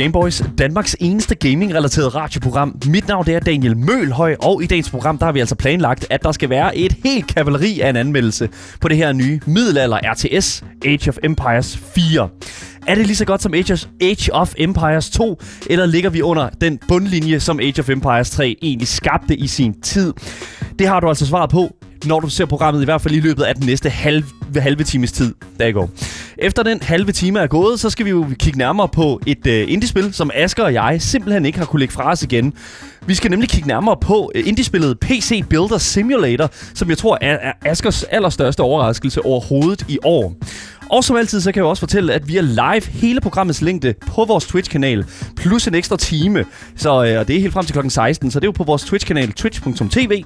Gameboys, Danmarks eneste gaming-relateret radioprogram. Mit navn det er Daniel Mølhøj, og i dagens program der har vi altså planlagt, at der skal være et helt kavaleri af en anmeldelse på det her nye middelalder RTS Age of Empires 4. Er det lige så godt som Age of, Age of Empires 2, eller ligger vi under den bundlinje, som Age of Empires 3 egentlig skabte i sin tid? Det har du altså svaret på når du ser programmet, i hvert fald i løbet af den næste halve, halve times tid, der i går. Efter den halve time er gået, så skal vi jo kigge nærmere på et øh, indiespil, som Asker og jeg simpelthen ikke har kunne lægge fra os igen. Vi skal nemlig kigge nærmere på øh, indiespillet PC Builder Simulator, som jeg tror er, er Askers allerstørste overraskelse overhovedet i år. Og som altid, så kan jeg også fortælle, at vi er live hele programmets længde på vores Twitch-kanal, plus en ekstra time. Så øh, det er helt frem til klokken 16, så det er jo på vores Twitch-kanal, twitch.tv,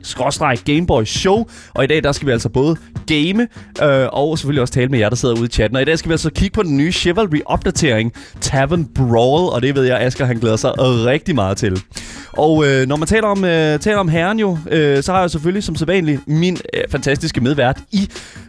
Gameboy Show. Og i dag, der skal vi altså både game, øh, og selvfølgelig også tale med jer, der sidder ude i chatten. Og i dag skal vi altså kigge på den nye Chivalry-opdatering, Tavern Brawl, og det ved jeg, Asger han glæder sig rigtig meget til. Og øh, når man taler om, øh, taler om herren jo, øh, så har jeg selvfølgelig som sædvanligt min øh, fantastiske medvært i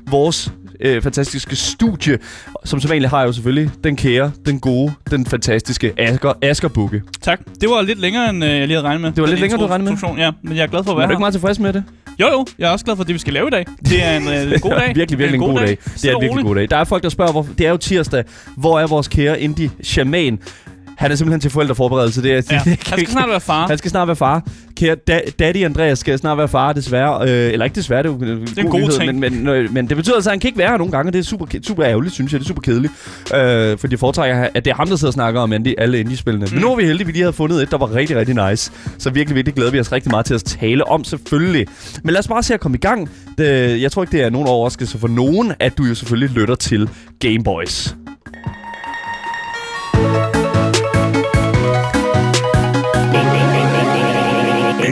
vores øh, fantastiske studie. Som sædvanligt har jeg jo selvfølgelig den kære, den gode, den fantastiske Asger, Asger Bukke. Tak. Det var lidt længere, end øh, jeg lige havde regnet med. Det var lidt længere, du regnet med? Ja, men jeg er glad for at være. Er du ikke meget tilfreds med det? Jo, jo. Jeg er også glad for det, vi skal lave i dag. Det er en øh, god dag. virkelig, virkelig en god, god dag. dag. Det er en virkelig god dag. Der er folk, der spørger, hvor, det er jo tirsdag. Hvor er vores kære indie shaman? Han er simpelthen til forældreforberedelse. Det er, ja. det, han skal snart være far. Han skal snart være far. Kære da, Daddy Andreas skal snart være far, desværre. Øh, eller ikke desværre, det er jo det er en god nyhed, ting. Men, men, men det betyder altså, at han kan ikke være her nogle gange, det er super, super ærgerligt, synes jeg. Det er super kedeligt. Øh, fordi jeg foretrækker, at det er ham, der sidder og snakker om alle indie-spillene. Mm. Men nu er vi heldige, at vi lige havde fundet et, der var rigtig, rigtig nice. Så virkelig, virkelig glæder vi os rigtig meget til at tale om, selvfølgelig. Men lad os bare se at komme i gang. Det, jeg tror ikke, det er nogen overraskelse for nogen, at du jo selvfølgelig lytter til Gameboys.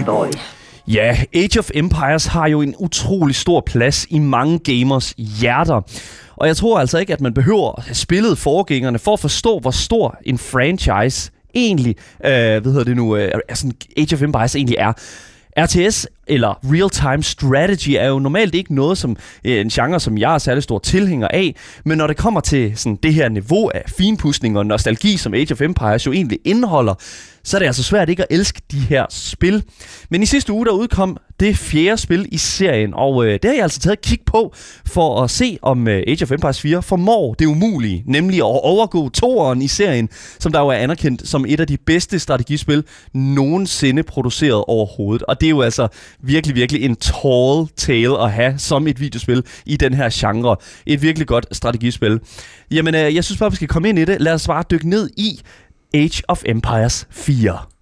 Boys. Ja, Age of Empires har jo en utrolig stor plads i mange gamers hjerter. Og jeg tror altså ikke, at man behøver at have spillet forgængerne for at forstå, hvor stor en franchise egentlig, øh, hvad hedder det nu, øh, altså Age of Empires egentlig er. RTS eller real-time strategy er jo normalt ikke noget som øh, en genre, som jeg er særlig stor tilhænger af, men når det kommer til sådan det her niveau af finpudsning og nostalgi, som Age of Empires jo egentlig indeholder, så er det altså svært ikke at elske de her spil. Men i sidste uge, der udkom det fjerde spil i serien, og øh, det har jeg altså taget et kig på for at se, om øh, Age of Empires 4 formår det umulige, nemlig at overgå toeren i serien, som der jo er anerkendt som et af de bedste strategispil nogensinde produceret overhovedet. Og det er jo altså virkelig, virkelig en tall tale at have som et videospil i den her genre. Et virkelig godt strategispil. Jamen, øh, jeg synes bare, vi skal komme ind i det. Lad os bare dykke ned i Age of Empires 4.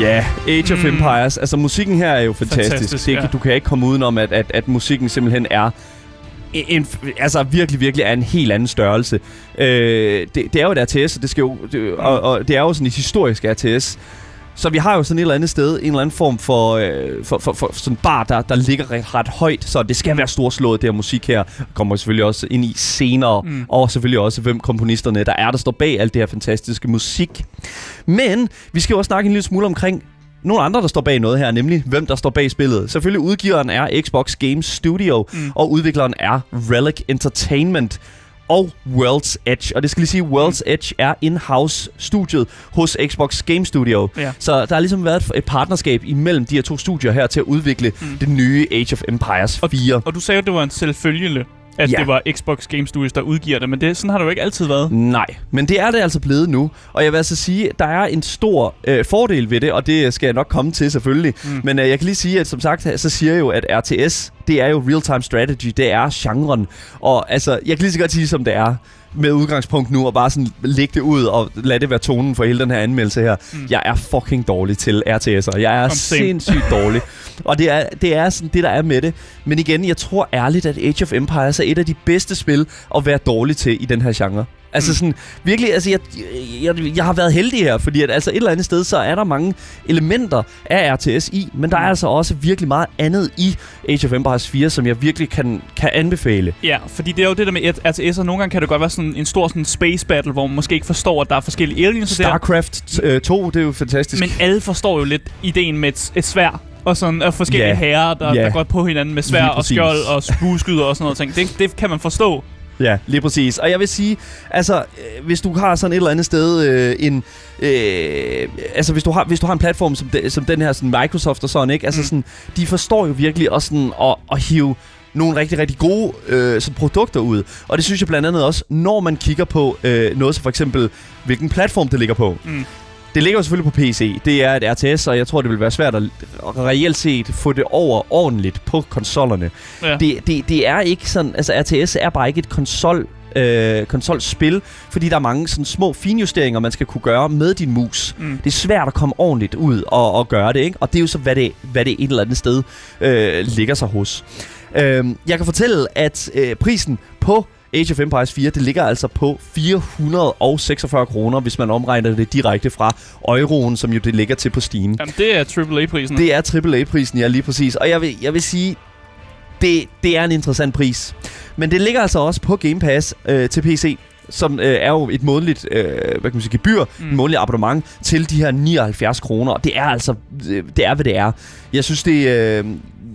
Ja, Age of mm. Empires. Altså, musikken her er jo fantastisk. fantastisk det, ja. Du kan ikke komme udenom, at, at, at musikken simpelthen er en, altså virkelig, virkelig er en helt anden størrelse. Øh, det, det er jo et RTS, og det, skal jo, det, og, og det er jo sådan et historisk RTS. Så vi har jo sådan et eller andet sted, en eller anden form for, øh, for, for, for sådan bar, der, der ligger ret, ret højt. Så det skal være storslået, det her musik her. Kommer selvfølgelig også ind i senere. Mm. Og selvfølgelig også, hvem komponisterne der er, der står bag alt det her fantastiske musik. Men vi skal jo også snakke en lille smule omkring nogle andre, der står bag noget her, nemlig hvem der står bag spillet. Selvfølgelig udgiveren er Xbox Game Studio, mm. og udvikleren er Relic Entertainment og World's Edge. Og det skal lige sige, World's. Edge er in-house studiet hos Xbox Game Studio. Ja. Så der har ligesom været et partnerskab imellem de her to studier her til at udvikle mm. det nye Age of Empires 4. Og, og du sagde, at det var en selvfølge at ja. det var Xbox Game Studios, der udgiver det, men det, sådan har det jo ikke altid været. Nej, men det er det altså blevet nu. Og jeg vil altså sige, at der er en stor øh, fordel ved det, og det skal jeg nok komme til selvfølgelig. Mm. Men øh, jeg kan lige sige, at som sagt, så siger jeg jo, at RTS, det er jo real-time strategy, det er genren. Og altså, jeg kan lige så godt sige, som det er med udgangspunkt nu, og bare sådan lægge det ud og lade det være tonen for hele den her anmeldelse her. Mm. Jeg er fucking dårlig til RTS'er. Jeg er sindssygt dårlig. Og det er, det er sådan det, der er med det. Men igen, jeg tror ærligt, at Age of Empires er et af de bedste spil at være dårlig til i den her genre. Altså Mm. sådan, virkelig, altså jeg, jeg, jeg har været heldig her, fordi at altså et eller andet sted, så er der mange elementer af RTS i, men der er Mm. altså også virkelig meget andet i Age of Empires 4, som jeg virkelig kan, kan anbefale. Ja, fordi det er jo det der med RTS'er. Nogle gange kan det godt være sådan en stor sådan space battle, hvor man måske ikke forstår, at der er forskellige aliens. StarCraft øh, 2, det er jo fantastisk. Men alle forstår jo lidt ideen med et, et svær og sådan og forskellige yeah. herrer, der, Ja. der går på hinanden med svær og skjold og bueskyder og sådan noget ting. Det, det kan man forstå. Ja, lige præcis. Og jeg vil sige, altså, øh, hvis du har sådan et eller andet sted øh, en... Øh, altså, hvis du, har, hvis du har en platform som, de, som den her, sådan Microsoft og sådan, ikke? Altså, Mm. mm. sådan, de forstår jo virkelig også sådan at, at hive nogle rigtig, rigtig gode øh, sådan produkter ud. Og det synes jeg blandt andet også, når man kigger på øh, noget som for eksempel, hvilken platform det ligger på. Mm. Det ligger jo selvfølgelig på PC. Det er et RTS, og jeg tror, det vil være svært at reelt set få det over ordentligt på konsollerne. Ja. Det, det, det er ikke sådan... Altså, RTS er bare ikke et konsol øh, konsolspil, fordi der er mange sådan små finjusteringer, man skal kunne gøre med din mus. Mm. Det er svært at komme ordentligt ud og, og gøre det, ikke? Og det er jo så, hvad det, hvad det et eller andet sted øh, ligger sig hos. Øh, jeg kan fortælle, at øh, prisen på Age of Empires 4, det ligger altså på 446 kroner, hvis man omregner det direkte fra euroen, som jo det ligger til på Steam. Jamen, det er AAA-prisen. Det er AAA-prisen, ja, lige præcis. Og jeg vil, jeg vil sige, det, det er en interessant pris. Men det ligger altså også på Game Pass øh, til PC, som øh, er jo et månedligt øh, hvad kan man sige, gebyr, Mm. et månedligt abonnement til de her 79 kroner. Det er altså, øh, det er hvad det er. Jeg synes, det øh,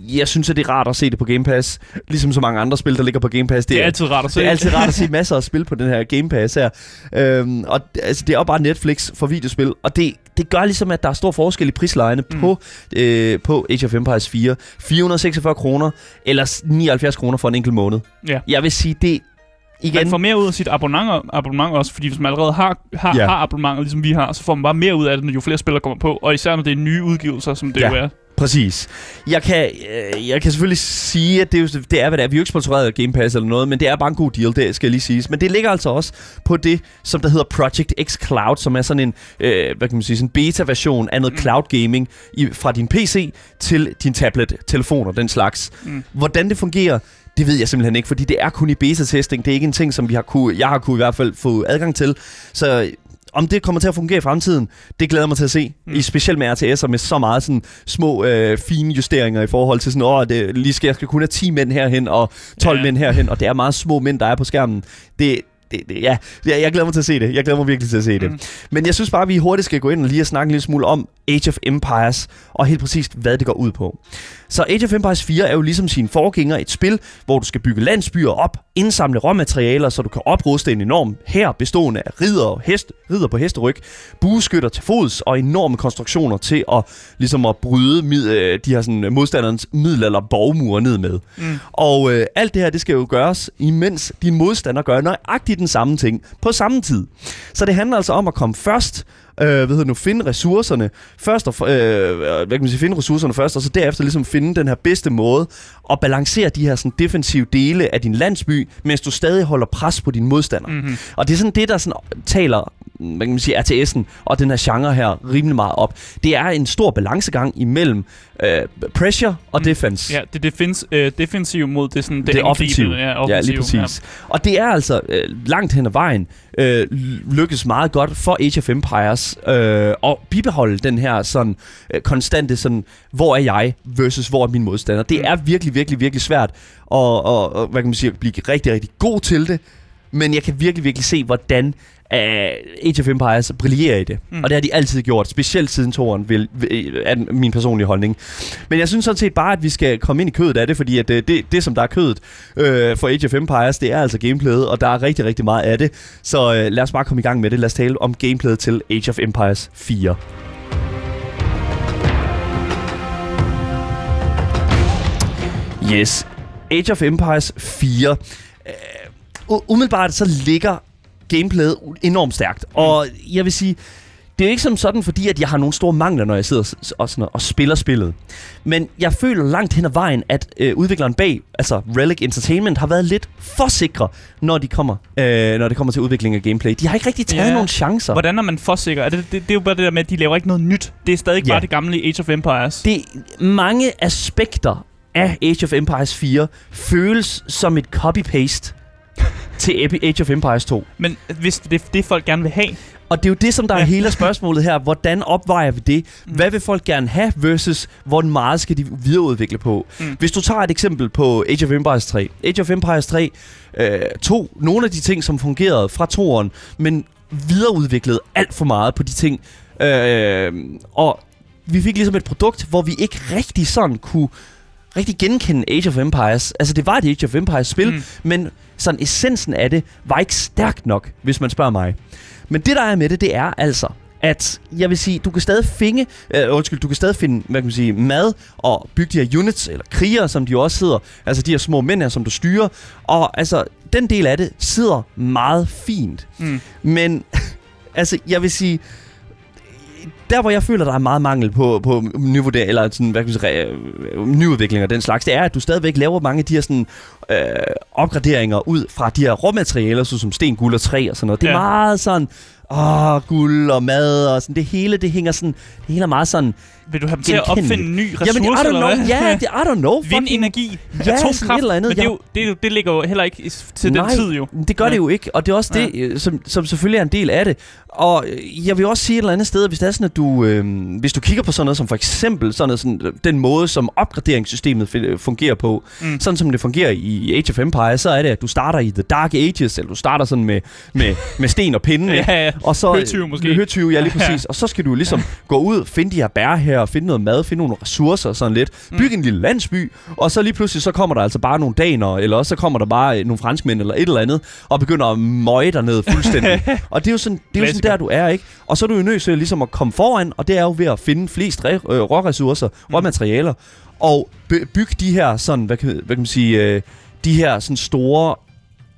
jeg synes, at det er rart at se det på Game Pass. Ligesom så mange andre spil, der ligger på Game Pass. det er altid rart at se. Det er altid rart at se masser af spil på den her Game Pass her. Øhm, og altså, det er jo bare Netflix for videospil, og det, det gør ligesom, at der er stor forskel i prislejene Mm. på, øh, på Age of Empires 4. 446 kroner, eller 79 kroner for en enkelt måned. Ja. Jeg vil sige, det igen... Man får mere ud af sit abonnement, abonnement også, fordi hvis man allerede har, har, Ja. har abonnementer, ligesom vi har, så får man bare mere ud af det, når jo flere spillere kommer på. Og især når det er nye udgivelser, som det Ja. jo er. Præcis. Jeg kan, øh, jeg kan selvfølgelig sige, at det, er jo, det er, hvad det er. Vi er jo ikke sponsoreret af Game Pass eller noget, men det er bare en god deal, det skal lige siges. Men det ligger altså også på det, som der hedder Project X Cloud, som er sådan en, øh, hvad kan man sige, sådan en beta-version af noget Mm. mm. cloud gaming i, fra din PC til din tablet, telefon og den slags. Mm. Hvordan det fungerer, det ved jeg simpelthen ikke, fordi det er kun i beta-testing. Det er ikke en ting, som vi har kunne, jeg har kunne i hvert fald få adgang til. Så om det kommer til at fungere i fremtiden, det glæder mig til at se. Mm. I specielt med RTS'er med så meget sådan små øh, fine justeringer i forhold til sådan, åh, det, lige skal, jeg skal kun have 10 mænd herhen og 12 Ja. ja. mænd herhen, og det er meget små mænd, der er på skærmen. Det, det, det, ja, jeg, jeg glæder mig til at se det. Jeg glæder mig virkelig til at se det. Mm. Men jeg synes bare, at vi hurtigt skal gå ind og lige snakke en lille smule om Age of Empires, og helt præcist, hvad det går ud på. Så Age of Empires 4 er jo ligesom sin forgænger et spil, hvor du skal bygge landsbyer op, indsamle råmaterialer, så du kan opruste en enorm her bestående af ridder, hest, ridder på hesteryg, bueskytter til fods og enorme konstruktioner til at, ligesom at bryde mid, øh, de her sådan, modstanderens middelalder borgmure ned med. Mm. Og øh, alt det her, det skal jo gøres, imens din modstander gør nøjagtigt den samme ting på samme tid. Så det handler altså om at komme først, øh, hvad hedder nu, finde ressourcerne først, og, øh, hvad kan man sige, finde ressourcerne først, og så derefter ligesom finde den her bedste måde at balancere de her sådan defensive dele af din landsby, mens du stadig holder pres på din modstander. Mm-hmm. Og det er sådan det, der sådan taler hvad kan man sige, RTS'en og den her genre her rimelig meget op. Det er en stor balancegang imellem øh, pressure og Mm. defense. Ja, det er defens, øh, defensiv mod det, sådan, det, Det angribende. Ja, Ja, offensiv. lige præcis. Ja. Og det er altså øh, langt hen ad vejen øh, lykkes meget godt for Age of Empires øh, at bibeholde den her sådan øh, konstante sådan, hvor er jeg versus hvor er min modstander. Det Mm. er virkelig, virkelig, virkelig svært at, og, og, hvad kan man sige, at blive rigtig, rigtig god til det. Men jeg kan virkelig, virkelig se, hvordan uh, Age of Empires brillerer i det. Mm. Og det har de altid gjort, specielt siden toren, vil, vil, er min personlige holdning. Men jeg synes sådan set bare, at vi skal komme ind i kødet af det, fordi at, øh, det, det, som der er kødet øh, for Age of Empires, det er altså gameplayet, og der er rigtig, rigtig meget af det. Så øh, lad os bare komme i gang med det. Lad os tale om gameplayet til Age of Empires 4. Yes. Age of Empires 4. Umiddelbart så ligger gameplayet enormt stærkt. Og jeg vil sige, det er jo ikke som sådan, fordi at jeg har nogle store mangler, når jeg sidder og, sådan, og spiller spillet. Men jeg føler langt hen ad vejen, at øh, udvikleren bag, altså Relic Entertainment, har været lidt for sikre, når, de kommer, øh, når det kommer til udvikling af gameplay. De har ikke rigtig taget Ja. nogen chancer. Hvordan er man for sikker? Er det, det, det er jo bare det der med, at de laver ikke noget nyt. Det er stadig Ja. bare det gamle Age of Empires. Det mange aspekter af Age of Empires 4 føles som et copy-paste til Age of Empires 2. Men hvis det er det, folk gerne vil have, Og det er jo det, som der er hele spørgsmålet her. Hvordan opvejer vi det? Mm. Hvad vil folk gerne have versus hvor meget skal de videreudvikle på? Mm. Hvis du tager et eksempel på Age of Empires 3. Age of Empires 3 øh, tog nogle af de ting, som fungerede fra toeren, men videreudviklede alt for meget på de ting. Øh, og vi fik ligesom et produkt, hvor vi ikke rigtig sådan kunne rigtig genkende Age of Empires. Altså, det var et Age of Empires-spil, Mm. men sådan essensen af det var ikke stærkt nok, hvis man spørger mig. Men det, der er med det, det er altså, at jeg vil sige, du kan stadig finde, øh, undskyld, du kan stadig finde, hvad kan man sige, mad og bygge de her units, eller krigere, som de også hedder, altså de her små mænd her, som du styrer, og altså, den del af det sidder meget fint. Mm. Men, altså, jeg vil sige, der hvor jeg føler, der er meget mangel på, på nyvurdering, eller sådan, hvad kan sige, øh, nyudvikling og den slags, det er, at du stadigvæk laver mange af de her sådan, øh, opgraderinger ud fra de her råmaterialer, såsom sten, guld og træ og sådan noget. Det er ja. meget sådan, åh, guld og mad og sådan, det hele, det hænger sådan, det hele er meget sådan, vil du have dem til at opfinde en ny ressource, jamen, I don't eller know, hvad? ja, det, I don't know. Vindenergi, Ja, atomkraft, eller andet. men det, er jo, det, jo, det ligger jo heller ikke til Nej, den tid jo. det gør Ja. det jo ikke, og det er også det, øh, som, som selvfølgelig er en del af det. Og øh, jeg vil også sige et eller andet sted, at hvis det er sådan, at du, øh, hvis du kigger på sådan noget som for eksempel sådan noget, sådan, øh, den måde, som opgraderingssystemet fungerer på, Mm. sådan som det fungerer i Age of Empires, så er det, at du starter i The Dark Ages, eller du starter sådan med, med, med sten og pinde? Ja, ja. Og så, Høtyve måske. Høtyve, ja lige præcis. Og så skal du ligesom gå ud, finde de her bær her, finde noget mad, finde nogle ressourcer sådan lidt. Mm. Bygge en lille landsby, og så lige pludselig så kommer der altså bare nogle daner, eller også så kommer der bare øh, nogle franskmænd eller et eller andet, og begynder at møje dig ned fuldstændig. og det er jo sådan, det er jo sådan der, du er, ikke? Og så er du jo nødt til ligesom at komme foran, og det er jo ved at finde flest øh, råressourcer, Mm. råmaterialer, og by- bygge de her sådan, hvad kan, hvad kan man sige, øh, de her sådan store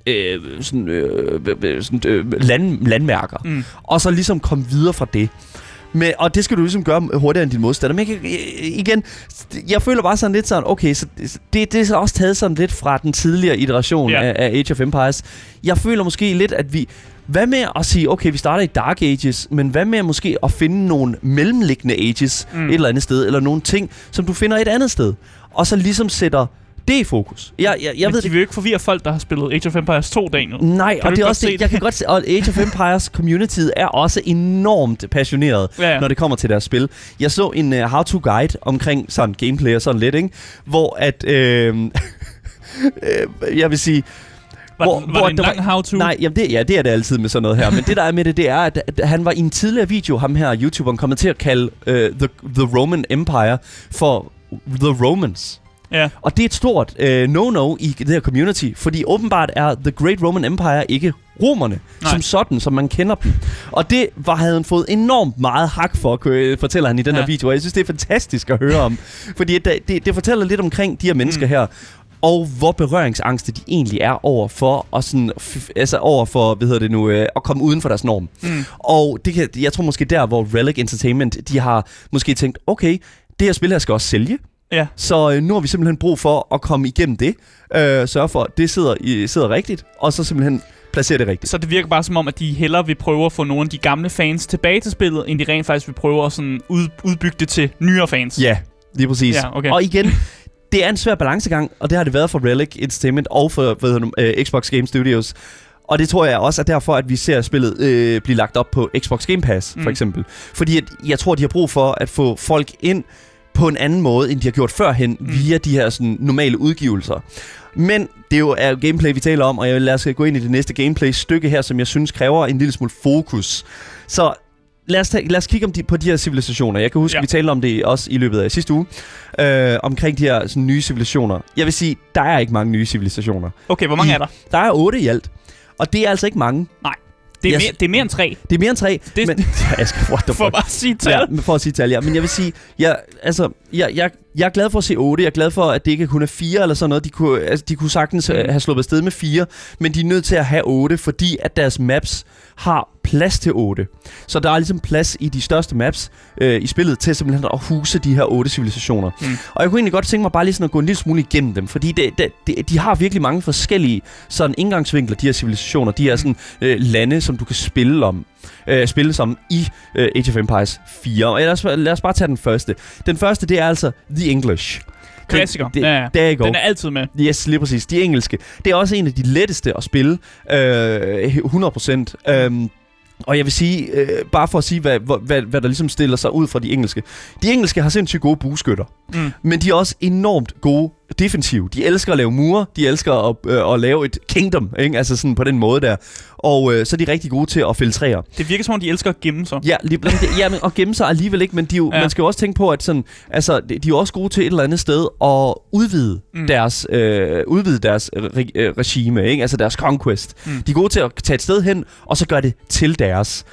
øh, sådan, øh, sådan, øh, land, landmærker Mm. og så ligesom komme videre fra det. Men, og det skal du ligesom gøre hurtigere end din modstander. Men jeg, kan- igen, jeg føler bare sådan lidt sådan, okay, så det, det er så også taget sådan lidt fra den tidligere iteration Ja. af, af Age of Empires. Jeg føler måske lidt, at vi... Hvad med at sige, okay, vi starter i Dark Ages, men hvad med måske at finde nogle mellemliggende Ages mm. et eller andet sted, eller nogle ting, som du finder et andet sted, og så ligesom sætter det i fokus. Jeg, jeg, jeg Men ved de vil jo ikke forvirre folk, der har spillet Age of Empires 2, Daniel. Nej, Kan og det er også det, det? jeg kan godt se, og Age of Empires communityet er også enormt passioneret, Ja, ja. når det kommer til deres spil. Jeg så en uh, how-to-guide omkring sådan gameplay og sådan lidt, ikke? Hvor at, øh, øh, jeg vil sige, Var, hvor- var hvor det en lang how-to? Nej, jamen det, ja, det er det altid med sådan noget her. Men det, der er med det, det er, at, at han var i en tidligere video, ham her, YouTuberen, kommet til at kalde uh, the, the Roman Empire for The Romans. Ja. Og det er et stort uh, no-no i det her community, fordi åbenbart er The Great Roman Empire ikke romerne, Nej. Som sådan, som man kender dem. Og det var, havde han fået enormt meget hak for, kø- fortæller han i den Ja. her video, og jeg synes, det er fantastisk at høre om. fordi det, det, det fortæller lidt omkring de her mennesker Mm. her, og hvor berøringsangste de egentlig er over for, og sådan, altså over for, hvad hedder det nu, øh, at komme uden for deres norm. Mm. Og det kan, jeg tror måske der, hvor Relic Entertainment, de har måske tænkt, okay, det her spil her skal også sælge. Ja. Så øh, nu har vi simpelthen brug for at komme igennem det. Øh, sørge for, at det sidder, i, sidder rigtigt, og så simpelthen placere det rigtigt. Så det virker bare som om, at de hellere vil prøve at få nogle af de gamle fans tilbage til spillet, end de rent faktisk vil prøve at sådan ud, udbygge det til nyere fans. Ja, lige præcis. Ja, okay. Og igen, det er en svær balancegang, og det har det været for Relic Entertainment og for hedder, det, øh, Xbox Game Studios. Og det tror jeg også er derfor, at vi ser spillet øh, blive lagt op på Xbox Game Pass, Mm. for eksempel. Fordi at, jeg tror, de har brug for at få folk ind på en anden måde, end de har gjort førhen, Mm. via de her sådan, normale udgivelser. Men det er jo er gameplay, vi taler om, og jeg vil lade os gå ind i det næste gameplay-stykke her, som jeg synes kræver en lille smule fokus. Så lad os, tage, lad os kigge om de, på de her civilisationer. Jeg kan huske, Ja. vi talte om det også i løbet af sidste uge, øh, omkring de her sådan, nye civilisationer. Jeg vil sige, der er ikke mange nye civilisationer. Okay, hvor mange I- er der? Der er otte i alt. Og det er altså ikke mange. Det er, Jeg- mere, det er mere end tre. Det er mere end tre. Det- men, Asger, what the For fuck? bare at sige tal. Ja, men for at sige tal, ja. Men jeg vil sige, jeg, altså, jeg, jeg, jeg er glad for at se 8. Jeg er glad for, at det ikke kun er 4 eller sådan noget. De kunne, altså, de kunne sagtens mm. have sluppet afsted med 4, men de er nødt til at have 8, fordi at deres maps har plads til 8. Så der er ligesom plads i de største maps øh, i spillet til simpelthen at huse de her 8 civilisationer. Mm. Og jeg kunne egentlig godt tænke mig bare lige sådan at gå en lille smule igennem dem, fordi det, det, det, de har virkelig mange forskellige sådan indgangsvinkler, de her civilisationer. De er sådan øh, lande, som du kan spille om øh, spille som i øh, Age of Empires 4. Og lad os, lad os bare tage den første. Den første, det er altså The English. Klassiker. Det, ja, ja. Den er altid med. Yes, lige præcis. De engelske. Det er også en af de letteste at spille. Øh, 100%. Øhm, og jeg vil sige, øh, bare for at sige, hvad, hvad, hvad, hvad der ligesom stiller sig ud fra de engelske. De engelske har sindssygt gode bueskytter. Mm. Men de er også enormt gode defensiv. De elsker at lave mure, de elsker at, øh, at lave et kingdom, ikke? altså sådan på den måde der. Og øh, så er de rigtig gode til at filtrere. Det virker som om, de elsker at gemme sig. Ja, lige, men det, ja men, og gemme sig alligevel ikke, men de jo, Ja. man skal jo også tænke på, at sådan, altså, de, de er også gode til et eller andet sted at udvide Mm. deres, øh, udvide deres re, øh, regime, ikke? altså deres conquest. Mm. De er gode til at tage et sted hen, og så gøre det til deres.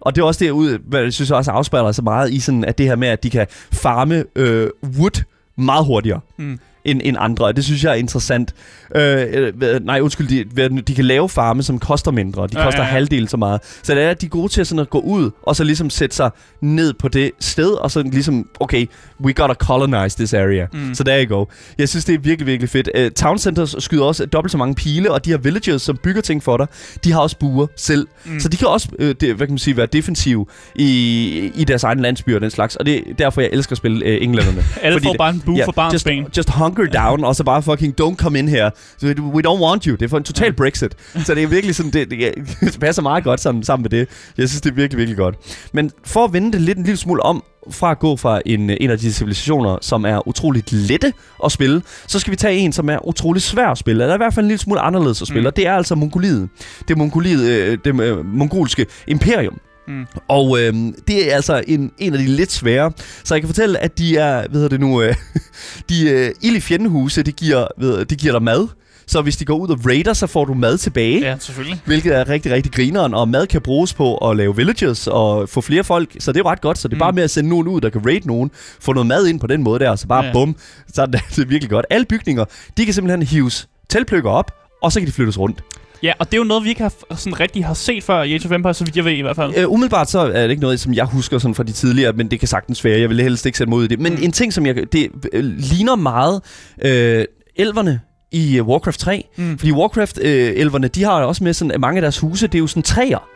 Og det er også det, hvad jeg synes også afspejler sig meget i sådan, at det her med, at de kan farme øh, wood meget hurtigere Mm. End, end andre, og det synes jeg er interessant. Øh, øh, nej, undskyld, de, de kan lave farme, som koster mindre. De Ja, koster ja, ja. halvdelen så meget. Så det er, at de er gode til sådan at gå ud, og så ligesom sætte sig ned på det sted, og så ligesom, okay, we gotta colonize this area. Mm. Så der you go. Jeg synes, det er virkelig, virkelig fedt. Uh, town centers skyder også dobbelt så mange pile, og de her villagers, som bygger ting for dig, de har også buer selv. Mm. Så de kan også, uh, det, hvad kan man sige, være defensive i, i deres egen landsbyer og den slags. Og det er derfor, jeg elsker at spille uh, englænderne. Alle får bare en bue for barns just, ben. just hunker down, og så bare fucking don't come in here. So we don't want you. Det er for en total Brexit. Så det er virkelig sådan, det, det, det passer meget godt sammen, sammen med det. Jeg synes, det er virkelig, virkelig godt. Men for at vende det lidt en lille smule om, fra at gå fra en, en af de civilisationer, som er utroligt lette at spille, så skal vi tage en, som er utrolig svær at spille, eller i hvert fald en lille smule anderledes at spille, Mm. mm. og det er altså Mongoliet. Det Mongoliet, øh, det øh, mongolske imperium. Mm. Og øh, det er altså en, en af de lidt svære. Så jeg kan fortælle, at de er, hvad hedder det nu, øh, de øh, ild i fjendehuse, det giver, ved, det giver dig mad. Så hvis de går ud og raider, så får du mad tilbage. Ja, selvfølgelig. Hvilket er rigtig, rigtig grineren, og mad kan bruges på at lave villages og få flere folk, så det er ret godt. Så det er Mm. bare med at sende nogen ud, der kan raid nogen, få noget mad ind på den måde der, så bare ja. bum, så er det, det er virkelig godt. Alle bygninger, de kan simpelthen hives teltpløkker op, og så kan de flyttes rundt. Ja, og det er jo noget, vi ikke har sådan rigtig har set før i Age of Empires, så vidt jeg ved i hvert fald. Øh, umiddelbart så er det ikke noget, som jeg husker sådan fra de tidligere, men det kan sagtens være. Jeg vil helst ikke sætte ud i det. Men Mm. en ting, som jeg... Det øh, ligner meget øh, elverne i uh, Warcraft 3. Mm. Fordi Warcraft-elverne, de har også med sådan, at mange af deres huse, det er jo sådan træer.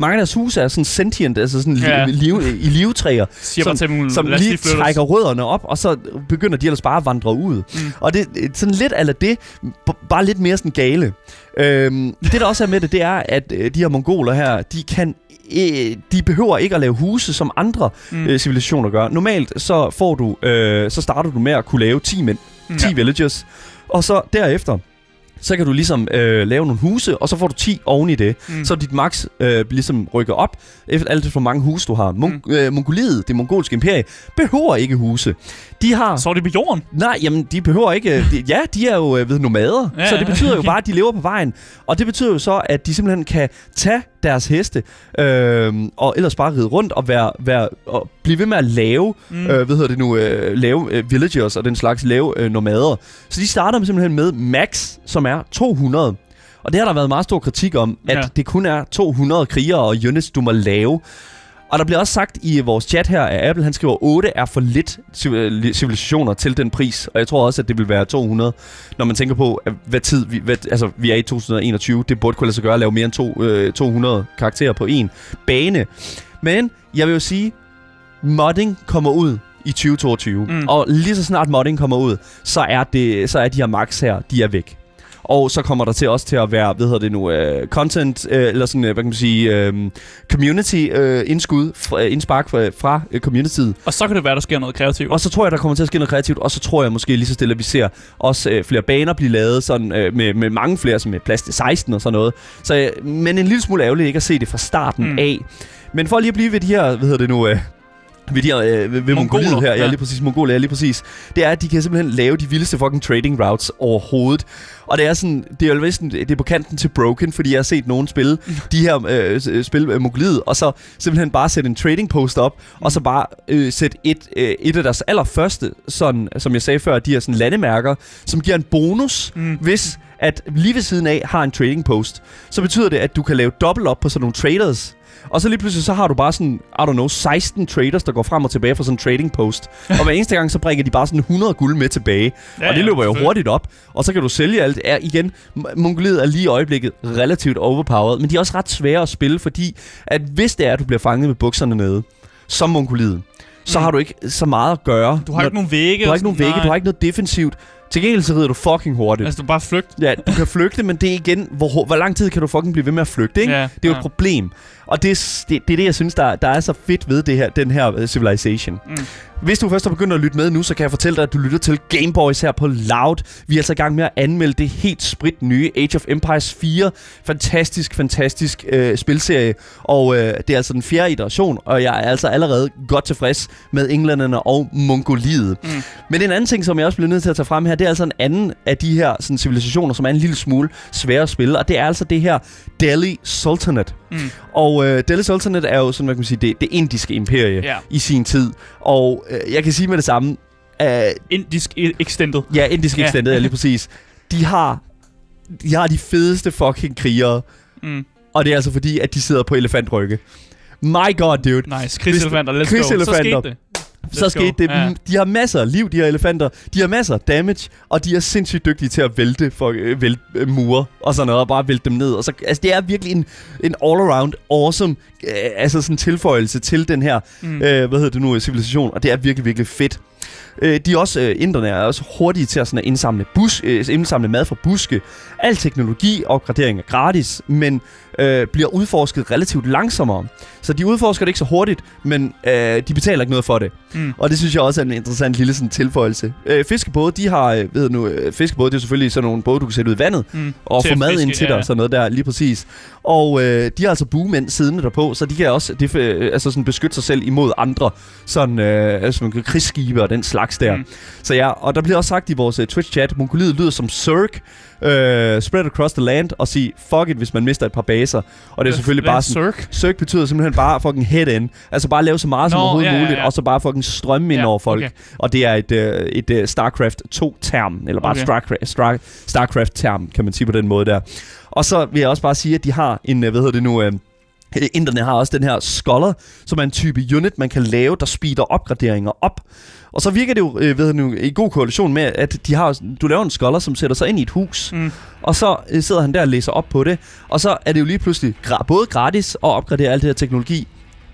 Mange af deres huse er sådan sentient, altså sådan Ja. liv, i livetræer, bare til dem, som lige trækker rødderne op, og så begynder de ellers bare at vandre ud. Mm. Og det er sådan lidt eller det, bare lidt mere sådan gale. Øhm, det der også er med det, det er, at øh, de her mongoler her, de kan øh, de behøver ikke at lave huse, som andre Mm. øh, civilisationer gør. Normalt så får du, øh, så starter du med at kunne lave 10 mænd, 10 Ja. ja. villages, og så derefter, så kan du ligesom øh, lave nogle huse, og så får du 10 oven i det. Mm. Så dit max øh, ligesom rykker op, efter alt hvor mange huse du har. Mon- Mm. øh, Mongoliet, det mongolske imperie, behøver ikke huse. De har... Så er det på jorden. Nej, jamen, de behøver ikke... øh, De, ja, de er jo øh, ved nomader, Ja, så det betyder jo bare, at de lever på vejen. Og det betyder jo så, at de simpelthen kan tage deres heste, øh, og ellers bare ride rundt og, være, være, og blive ved med at lave, mm. øh, hvad hedder det nu, øh, lave øh, villagers og den slags, lave øh, nomader. Så de starter simpelthen med max, som er 200. Og det har der været meget stor kritik om, at Ja. det kun er 200 krigere og units, du må lave. Og der bliver også sagt i vores chat her, at Apple han skriver, 8 er for lidt civ- civilisationer til den pris. Og jeg tror også, at det vil være 200, når man tænker på, at hvad tid vi, hvad, altså, vi er i 2021. Det burde kunne lade sig gøre at lave mere end to, øh, 200 karakterer på en bane. Men jeg vil jo sige, modding kommer ud i 2022. Mm. Mm. Og lige så snart modding kommer ud, så er, det, så er de her max her, de er væk. Og så kommer der til også til at være, hvad hedder det nu, uh, content, uh, eller sådan, uh, hvad kan man sige, um, community uh, indskud, fra, indspark fra, fra uh, communityet. Og så kan det være, der sker noget kreativt. Og så tror jeg, der kommer til at ske noget kreativt, og så tror jeg måske lige så stille, at vi ser også øh, flere baner blive lavet sådan, øh, med, med mange flere, som med plads til 16 og sådan noget. Så, øh, men en lille smule ærgerligt ikke at se det fra starten mm. af. Men for lige at blive ved de her, hvad hedder det nu, øh, ved, de øh, ved, Mongoliet her, ja. ja. lige præcis, Mongolia, ja lige præcis, det er, at de kan simpelthen lave de vildeste fucking trading routes overhovedet. Og det er sådan, det er jo vist, det er på kanten til broken, fordi jeg har set nogen spille de her øh, s- spil øh, Mongoliet, og så simpelthen bare sætte en trading post op, og så bare øh, sætte et, øh, et af deres allerførste, sådan, som jeg sagde før, de her sådan landemærker, som giver en bonus, Mm. hvis at lige ved siden af har en trading post, så betyder det, at du kan lave dobbelt op på sådan nogle traders. Og så lige pludselig, så har du bare sådan, I don't know, 16 traders, der går frem og tilbage fra sådan en trading post. og hver eneste gang, så bringer de bare sådan 100 guld med tilbage. Ja, og det løber jo hurtigt op. Og så kan du sælge alt. Er, igen, Mongoliet er lige i øjeblikket relativt overpowered, men de er også ret svære at spille, fordi at hvis det er, at du bliver fanget med bukserne nede, som Mongoliet, så Mm. har du ikke så meget at gøre. Du har ikke nogen vægge. du har ikke nogen vægge, du har ikke noget defensivt. Til gengæld så rider du fucking hurtigt. Altså, du bare flygt. Ja, du kan flygte, men det er igen, hvor, hvor lang tid kan du fucking blive ved med at flygte, ikke? Ja, det er jo ja. et problem. Og det, er det, det er det, jeg synes, der, der er så fedt ved det her, den her uh, Civilization. Mm. Hvis du først har begyndt at lytte med nu, så kan jeg fortælle dig, at du lytter til Gameboys her på Loud. Vi er altså i gang med at anmelde det helt sprit nye Age of Empires 4. Fantastisk, fantastisk øh, spilserie. Og øh, det er altså den fjerde iteration, og jeg er altså allerede godt tilfreds med englænderne og Mongoliet. Mm. Men en anden ting, som jeg også bliver nødt til at tage frem her, det er altså en anden af de her sådan, civilisationer, som er en lille smule svære at spille. Og det er altså det her Delhi Sultanate. Mm. Og øh, Delhi Sultanate er jo sådan, hvad kan man sige, det, det indiske imperie Ja. i sin tid. Og øh, jeg kan sige med det samme, øh, Indisk extended. ja, indisk Ja. extended, ja. lige præcis. De har, de har de fedeste fucking krigere. Mm. Og det er altså fordi, at de sidder på elefantrygge. My god, dude. Nice. Krigselefanter, let's go. Så Krigselefanter. skete det. Så skete go. det. Ja. De har masser af liv, de her elefanter. De har masser af damage, og de er sindssygt dygtige til at vælte, for, øh, vælte øh, mure og sådan noget, og bare vælte dem ned. Og så, altså, det er virkelig en, en all-around awesome øh, altså sådan tilføjelse til den her, Mm. mm. øh, hvad hedder det nu, civilisation, og det er virkelig, virkelig fedt. Øh, de er også, øh, inderne er også hurtige til at, sådan at indsamle, bus, øh, indsamle mad fra buske. Al teknologi og opgradering er gratis, men øh, bliver udforsket relativt langsommere. Så de udforsker det ikke så hurtigt, men øh, de betaler ikke noget for det. Mm. Og det synes jeg også er en interessant lille sådan, tilføjelse. Øh, fiskebåde, de har, øh, ved nu, øh, fiskebåde, det er selvfølgelig sådan nogle både, du kan sætte ud i vandet, Mm. og Til få mad fiske, ind til ja, dig, ja. sådan noget der, lige præcis. Og øh, de har altså buemænd siddende derpå, så de kan også det, øh, altså sådan beskytte sig selv imod andre sådan, øh, altså krigsskibe og den slags der. Mm. Så ja, og der bliver også sagt i vores uh, Twitch-chat, Mongoliet lyder som Zerg, øh, spread across the land, og sige fuck it, hvis man mister et par baser. Og det er selvfølgelig bare sådan? Zerg betyder simpelthen bare fucking head in. Altså bare lave så meget som overhovedet ja, ja, muligt, og så bare fucking strømme ind over folk. okay. Og det er et, øh, et StarCraft 2-term, eller bare Okay. Starcraft, Star, StarCraft-term, kan man sige på den måde der. Og så vil jeg også bare sige, at de har en, hvad hedder det nu, øh, Inderne har også den her Scholar, som er en type unit, man kan lave, der speeder opgraderinger op. Og så virker det jo øh, ved nu, i god korrelation med, at de har, du laver en Scholar, som sætter sig ind i et hus, Mm. og så øh, sidder han der og læser op på det. Og så er det jo lige pludselig gra- både gratis at opgradere alt det her teknologi,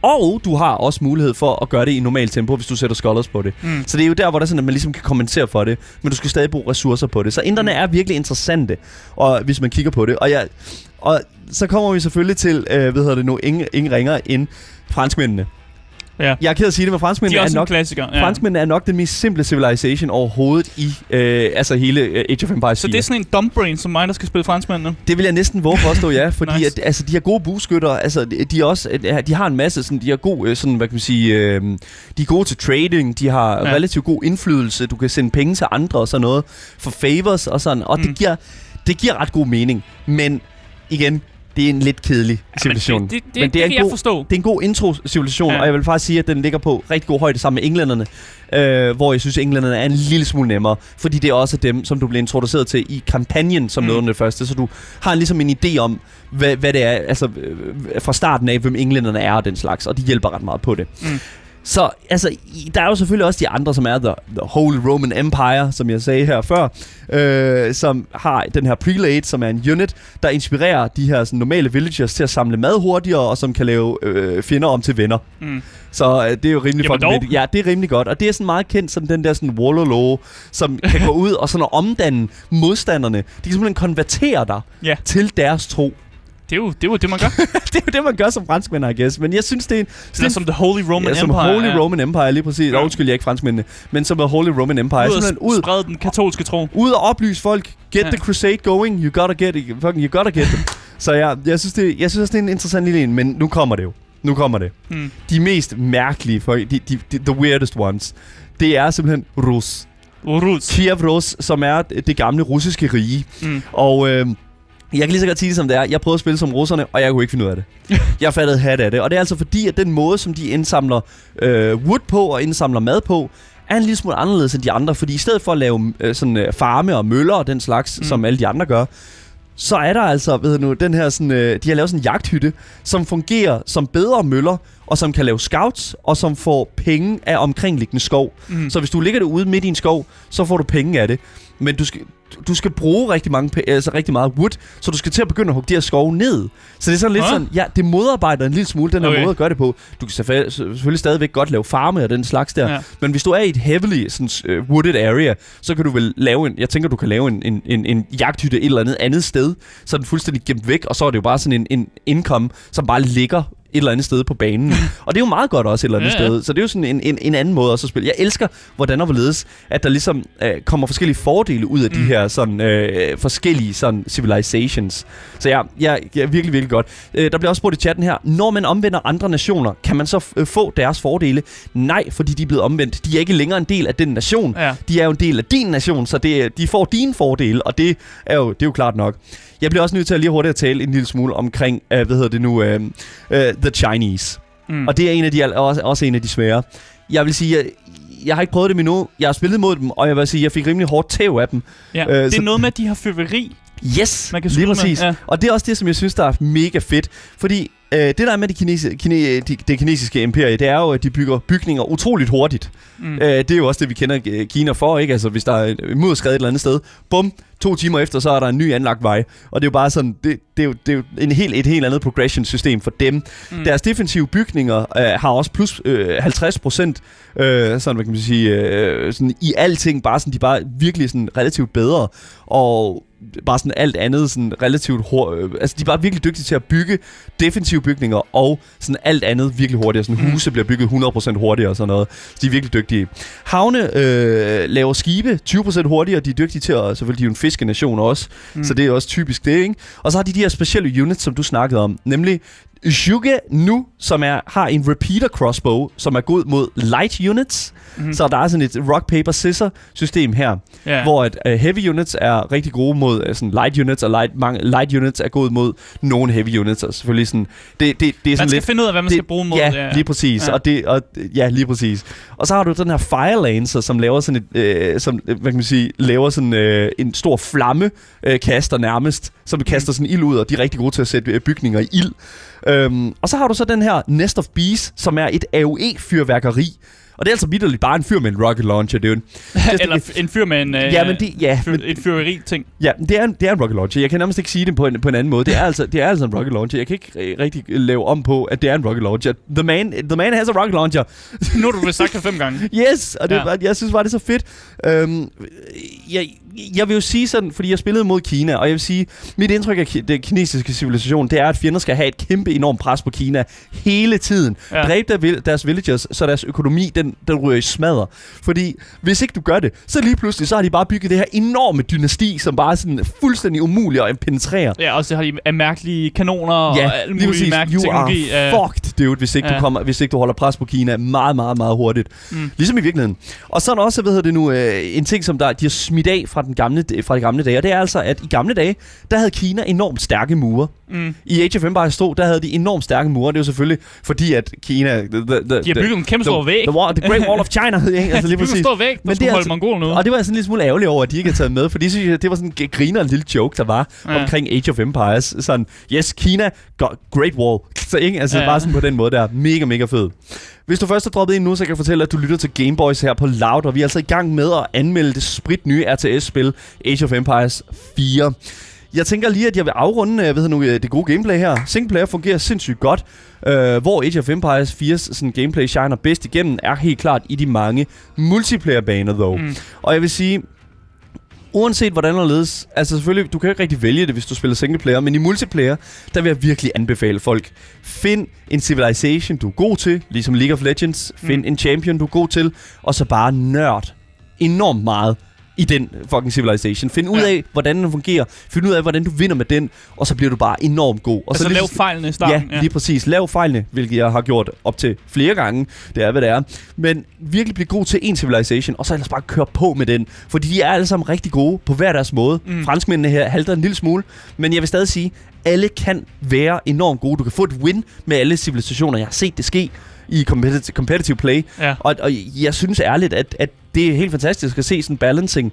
og du har også mulighed for at gøre det i normal tempo, hvis du sætter scholars på det. Mm. Så det er jo der, hvor der er sådan, at man ligesom kan kompensere for det, men du skal stadig bruge ressourcer på det. Så inderne Mm. er virkelig interessante, og, hvis man kigger på det. Og, jeg, og så kommer vi selvfølgelig til, øh, hvad hedder det nu, ingen, ingen ringer end franskmændene. Ja. Jeg er ked at sige det, men De franskmændene er er, nok klassiker. Ja. Franskmændene er nok den mest simple civilization overhovedet i øh, altså hele øh, Age of Empires 4. Så det er sådan en dumb brain som mig, der skal spille franskmændene. Det vil jeg næsten våge påstå, ja. Fordi Nice. at, altså, de har gode bueskytter. Altså, de, de, også, de har en masse, sådan, de har god, øh, sådan, hvad kan man sige, øh, de er gode til trading. De har Ja. relativt god indflydelse. Du kan sende penge til andre og sådan noget. For favors og sådan. Og. Mm. det, giver, det giver ret god mening. Men igen, det er en lidt kedelig civilisation. det, det, det, Men det, det er kan en god- forstå. Det er en god intro-civilisation, Ja. ja. og jeg vil faktisk sige, at den ligger på rigtig god højde sammen med englænderne. Øh, hvor jeg synes, at englænderne er en lille smule nemmere. Fordi det er også dem, som du bliver introduceret til i kampagnen som Mm. mm. noget af det første. Så du har ligesom en idé om, hvad, hvad det er, altså øh, fra starten af, hvem englænderne er og den slags. Og de hjælper ret meget på det. Mm. Så altså, der er jo selvfølgelig også de andre, som er The, the Holy Roman Empire, som jeg sagde her før, øh, som har den her prelate, som er en unit, der inspirerer de her sådan, normale villagers til at samle mad hurtigere, og som kan lave øh, fjender om til venner. Mm. Så øh, det er jo rimelig Jamen fucking. Ja, det er rimelig godt. Og det er sådan meget kendt som den der sådan Wallerlow, som kan gå ud og sådan omdanne modstanderne. De kan simpelthen konvertere dig Ja. til deres tro. Det er jo det, er jo det man gør. det er jo det, man gør som franskmænd, I guess. Men jeg synes, det er en... Det er som The Holy Roman ja, som Empire. Holy ja. Roman Empire, lige præcis. Ja. Undskyld, jeg er ikke franskmændene. Men som The Holy Roman Empire. Ud og ud, sprede den katolske tro. ud og oplyse folk. Get Ja. the crusade going. You gotta get it. Fucking, you gotta get them. Så ja, jeg synes, det, jeg synes også, det er en interessant lille en. Men nu kommer det jo. Nu kommer det. Mm. De mest mærkelige folk, de, de, de, the weirdest ones, det er simpelthen Rus. Rus. Kiev Rus, som er det gamle russiske rige. Mm. Og øh, jeg kan lige så godt sige det som det er. Jeg prøvede at spille som russerne, og jeg kunne ikke finde ud af det. jeg fattede hat af det. Og det er altså fordi, at den måde, som de indsamler øh, wood på og indsamler mad på, er en lille smule anderledes end de andre. Fordi i stedet for at lave øh, sådan, øh, farme og møller og den slags, Mm. som alle de andre gør, så er der altså, ved nu, den her sådan, øh, de har lavet sådan en jagthytte, som fungerer som bedre møller, og som kan lave scouts, og som får penge af omkringliggende skov. Mm. Så hvis du ligger derude midt i en skov, så får du penge af det. Men du skal, du skal bruge rigtig, mange, altså rigtig meget wood, så du skal til at begynde at hugge de her skove ned. Så det er sådan lidt Hå? sådan, ja, det modarbejder en lille smule den her Okay. måde at gøre det på. Du kan selvfø- selvfølgelig stadigvæk godt lave farme og den slags der, Ja. men hvis du er i et heavily sådan, uh, wooded area, så kan du vel lave en, jeg tænker, du kan lave en, en, en, en jagthytte et eller andet andet sted, så er den fuldstændig gemt væk, og så er det jo bare sådan en, en income, som bare ligger eller andet sted på banen. og det er jo meget godt også et eller andet Ja, ja. sted. Så det er jo sådan en, en, en anden måde også at spille. Jeg elsker, hvordan og hvorledes, at der ligesom øh, kommer forskellige fordele ud af mm. de her sådan, øh, forskellige sådan, civilizations. Så ja, ja, ja, virkelig, virkelig godt. Øh, der bliver også spurgt i chatten her, når man omvender andre nationer, kan man så øh, få deres fordele? Nej, fordi de er blevet omvendt. De er ikke længere en del af den nation. Ja. De er jo en del af din nation, så det, de får dine fordele, og det er, jo, det er jo klart nok. Jeg bliver også nødt til at lige hurtigt at tale en lille smule omkring, uh, hvad hedder det nu, uh, uh, The Chinese. Mm. Og det er en af de, også, også en af de svære. Jeg vil sige, jeg, jeg har ikke prøvet dem endnu. Jeg har spillet mod dem, og jeg vil sige, jeg fik rimelig hårdt tæv af dem. ja. øh, det er så- noget med, at de har fyrværkeri. Yes, Man kan lige med, præcis. ja. Og det er også det, som jeg synes, der er mega fedt. Fordi øh, det der er med det, kinesi- kine, de, det kinesiske imperie, det er jo, at de bygger bygninger utroligt hurtigt. Mm. Øh, det er jo også det, vi kender øh, Kina for, ikke? Altså, hvis der er mudderskred et eller andet sted, bum, to timer efter, så er der en ny anlagt vej. Og det er jo bare sådan, det, det, er, jo, det er jo en helt, et helt andet progression-system for dem. Mm. Mm. Deres defensive bygninger øh, har også plus øh, 50 procent, øh, sådan, hvad kan man sige, øh, sådan i alting, bare sådan, de er bare virkelig sådan relativt bedre. Og bare sådan alt andet sådan relativt hurtigt. Øh, altså, de er bare virkelig dygtige til at bygge defensive bygninger, og sådan alt andet virkelig hurtigere. Sådan Mm. huse bliver bygget 100% hurtigere og sådan noget. Så de er virkelig dygtige. Havne øh, laver skibe 20% hurtigere. De er dygtige til at, selvfølgelig de er en fiskenation også, mm. så det er også typisk det, ikke? Og så har de de her specielle units, som du snakkede om, nemlig Juge Nu, som er, har en repeater crossbow, som er god mod light units. Mhm. Mm. Så der er sådan et rock, paper, scissor system her, ja. hvor at, uh, heavy units er rigtig gode mod uh, sådan light units, og light, mange, light units er gode mod nogle heavy units. Og selvfølgelig sådan, det, det, det er man sådan skal lidt... finde ud af, hvad man det- skal bruge mod. Ja, lige præcis. Ja. Og det, og, ja, lige præcis. Og så har du den her Fire Lancer, som laver sådan et, øh, som, øh, hvad kan man sige, laver sådan øh, en stor flamme øh, kaster nærmest, som kaster sådan ild ud, og de er rigtig gode til at sætte bygninger i ild. Øhm, og så har du så den her Nest of Bees, som er et AOE-fyrværkeri. Og det er altså vidderligt bare en fyr med en rocket launcher, dude. Eller en fyr med en, øh, ja, men det, ja, fyr, men, et fyrværkeri-ting. ja, det er, en, det er en rocket launcher. Jeg kan nærmest ikke sige det på en, på en anden måde. Det er, altså, det er altså en rocket launcher. Jeg kan ikke rigtig lave om på, at det er en rocket launcher. The man, the man has a rocket launcher. nu har du vist sagt det fem gange. Yes, og det, ja. jeg synes bare, det er så fedt. Øhm, jeg, jeg vil jo sige sådan, fordi jeg spillede mod Kina, og jeg vil sige, mit indtryk af den kinesiske civilisation, det er, at fjender skal have et kæmpe enormt pres på Kina hele tiden. Ja. Ja. Dræb der, deres villagers, så deres økonomi, den, den ryger i smadder. Fordi hvis ikke du gør det, så lige pludselig, så har de bare bygget det her enorme dynasti, som bare er sådan fuldstændig umuligt at penetrere. Ja, og så har de af mærkelige kanoner og alt muligt præcis. mærkelig You teknologi. are øh, fucked, dude, hvis ikke, Ja. du kommer, hvis ikke du holder pres på Kina meget, meget, meget hurtigt. Mm. Ligesom i virkeligheden. Og så er der også, hvad hedder det nu, øh, en ting, som der, de har smidt af fra, den gamle, fra de gamle dage, og det er altså, at i gamle dage, der havde Kina enormt stærke mure. Mm. I Age of Empires 2, der havde de enormt stærke mure. Det er jo selvfølgelig fordi, at Kina... The, the, the, De har bygget en kæmpe stor væg. The, wall, the Great Wall of China, ikke? Altså, lige præcis. stor væg, der Men det skulle er holde altså- mongolen ude. Og det var jeg sådan lille smule ærgerlig over, at de ikke havde taget med, for de synes, det var sådan en griner en lille joke, der var Ja. omkring Age of Empires. Sådan, yes, Kina Great Wall. Så ikke? Altså ja. bare sådan på den måde der. Mega, mega fed. Hvis du først er droppet ind nu, så kan jeg fortælle, at du lytter til Gameboys her på Loud, og vi er altså i gang med at anmelde det sprit nye RTS-spil Age of Empires 4. Jeg tænker lige, at jeg vil afrunde øh, hvad hedder nu, øh, det gode gameplay her. Singleplayer fungerer sindssygt godt. Øh, hvor Age of Empires 4's sådan, gameplay shiner bedst igennem, er helt klart i de mange multiplayer-baner, dog. Mm. Og jeg vil sige, uanset hvordan der ledes, altså selvfølgelig, du kan ikke rigtig vælge det, hvis du spiller singleplayer, men i multiplayer, der vil jeg virkelig anbefale folk, find en civilization, du er god til, ligesom League of Legends, find Mm. en champion, du er god til, og så bare nørd enormt meget i den fucking civilization. Find ud Ja. af, hvordan den fungerer. Find ud af, hvordan du vinder med den, og så bliver du bare enormt god. Og Altså så lav fejlene i starten. Ja, lige præcis. Lav fejlene, hvilket jeg har gjort op til flere gange. Det er, hvad det er. Men virkelig blive god til en civilization, og så ellers bare køre på med den. Fordi de er alle sammen rigtig gode på hver deres måde. Mm. Franskmændene her halter en lille smule, men jeg vil stadig sige, alle kan være enormt gode. Du kan få et win med alle civilisationer. Jeg har set det ske i competitive, competitive play. Ja. Og, og jeg synes ærligt, at, at det er helt fantastisk at se sådan balancing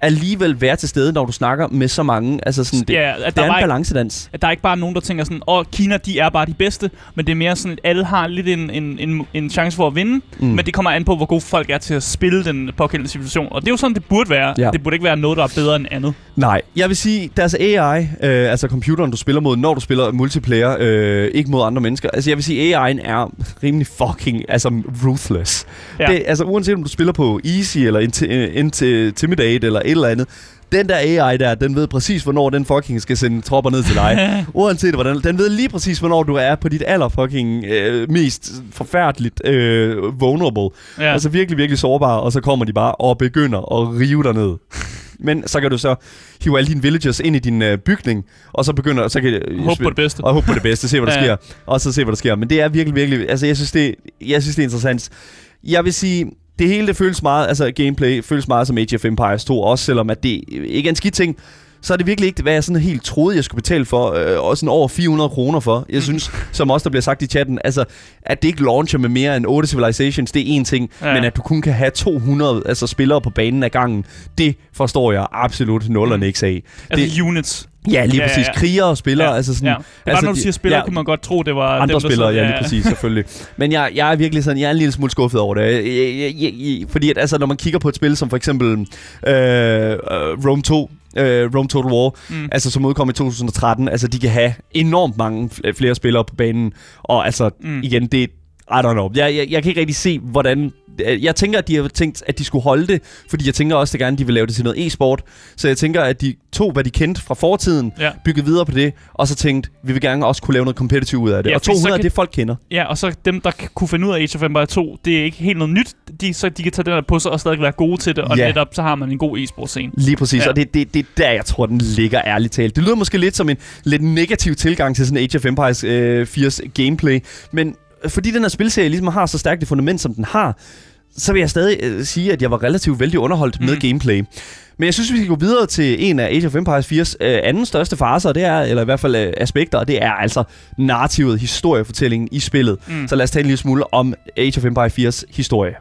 alligevel være til stede, når du snakker med så mange. Altså sådan, det, Ja, at det der er en var ikke- balancedans. At der er ikke bare nogen, der tænker sådan, åh, Kina, de er bare de bedste, men det er mere sådan, at alle har lidt en, en, en, en chance for at vinde, Mm. men det kommer an på, hvor gode folk er til at spille den pågældende civilisation. Og det er jo sådan, det burde være. Ja. Det burde ikke være noget, der er bedre end andet. Nej, jeg vil sige, deres AI, øh, altså computeren, du spiller mod, når du spiller multiplayer, øh, ikke mod andre mennesker. Altså jeg vil sige, AI'en er rimelig fucking, altså ruthless. Ja. Det, altså uanset om du spiller på Easy, eller Inti- øh, Intimidate, eller et eller andet, den der AI der, den ved præcis, hvornår den fucking skal sende tropper ned til dig. Uanset hvordan. Den ved lige præcis, hvornår du er på dit aller fucking øh, mest forfærdeligt øh, vulnerable. Ja. Altså virkelig, virkelig sårbar, og så kommer de bare og begynder at rive dig ned. Men så kan du så hive alle dine villagers ind i din øh, bygning, og så begynder så kan øh, Håb på det bedste. Og håbe på det bedste, se hvad der Ja. sker, og så se hvad der sker. Men det er virkelig, virkelig, altså jeg synes det, jeg synes det er interessant. Jeg vil sige, det hele det føles meget, altså gameplay føles meget som Age of Empires 2, også selvom at det ikke er en skidt ting, så er det virkelig ikke, hvad jeg sådan helt troede, jeg skulle betale for, øh, og sådan over 400 kroner for. Jeg synes, som også der bliver sagt i chatten, altså, at det ikke launcher med mere end 8 civilizations, det er en ting, ja. Ja. men at du kun kan have 200 altså, spillere på banen ad gangen, det forstår jeg absolut nul og Mm. niks af. Altså det, units. Ja, lige Ja, ja, præcis. ja. Krigere og spillere, Ja, altså sådan... ja. Det bare, altså, når du siger spillere, ja, ja, kunne man godt tro, det var andre dem, der spillere, sidder- ja, lige præcis, selvfølgelig. Men jeg, jeg er virkelig sådan, jeg er en lille smule skuffet over det. Jeg, jeg, jeg, jeg, fordi at, altså, når man kigger på et spil som for eksempel øh, øh, Rome 2, øh, Rome Total War, Mm. altså som udkom i 2013, altså de kan have enormt mange fl- flere spillere på banen, og altså Mm. igen, det I don't know. Jeg, jeg, jeg kan ikke rigtig se, hvordan... Jeg tænker, at de har tænkt, at de skulle holde det, fordi jeg tænker også, at gerne de vil lave det til noget e-sport. Så jeg tænker, at de tog, hvad de kendte fra fortiden, Ja. byggede videre på det, og så tænkte, vi vil gerne også kunne lave noget competitive ud af det. Ja, og fordi så 200 er kan- det, folk kender. Ja, og så dem, der kunne finde ud af Age of Empires 2, det er ikke helt noget nyt. De, så de kan tage den der på sig og stadig være gode til det, og Ja. netop så har man en god e-sport scene. Lige præcis. Ja. og det, det, det er der, jeg tror, den ligger ærligt talt. Det lyder måske lidt som en lidt negativ tilgang til sådan Age of Empires øh, 4's gameplay, men fordi den her spilserie ligesom har så stærkt et fundament, som den har, så vil jeg stadig øh, sige, at jeg var relativt vældig underholdt mm. med gameplay. Men jeg synes, vi skal gå videre til en af Age of Empires 4's øh, anden største faser, det er, eller i hvert fald øh, aspekter, og det er altså narrativet, historiefortællingen i spillet. Mm. Så lad os tale en lille smule om Age of Empires 4's historie.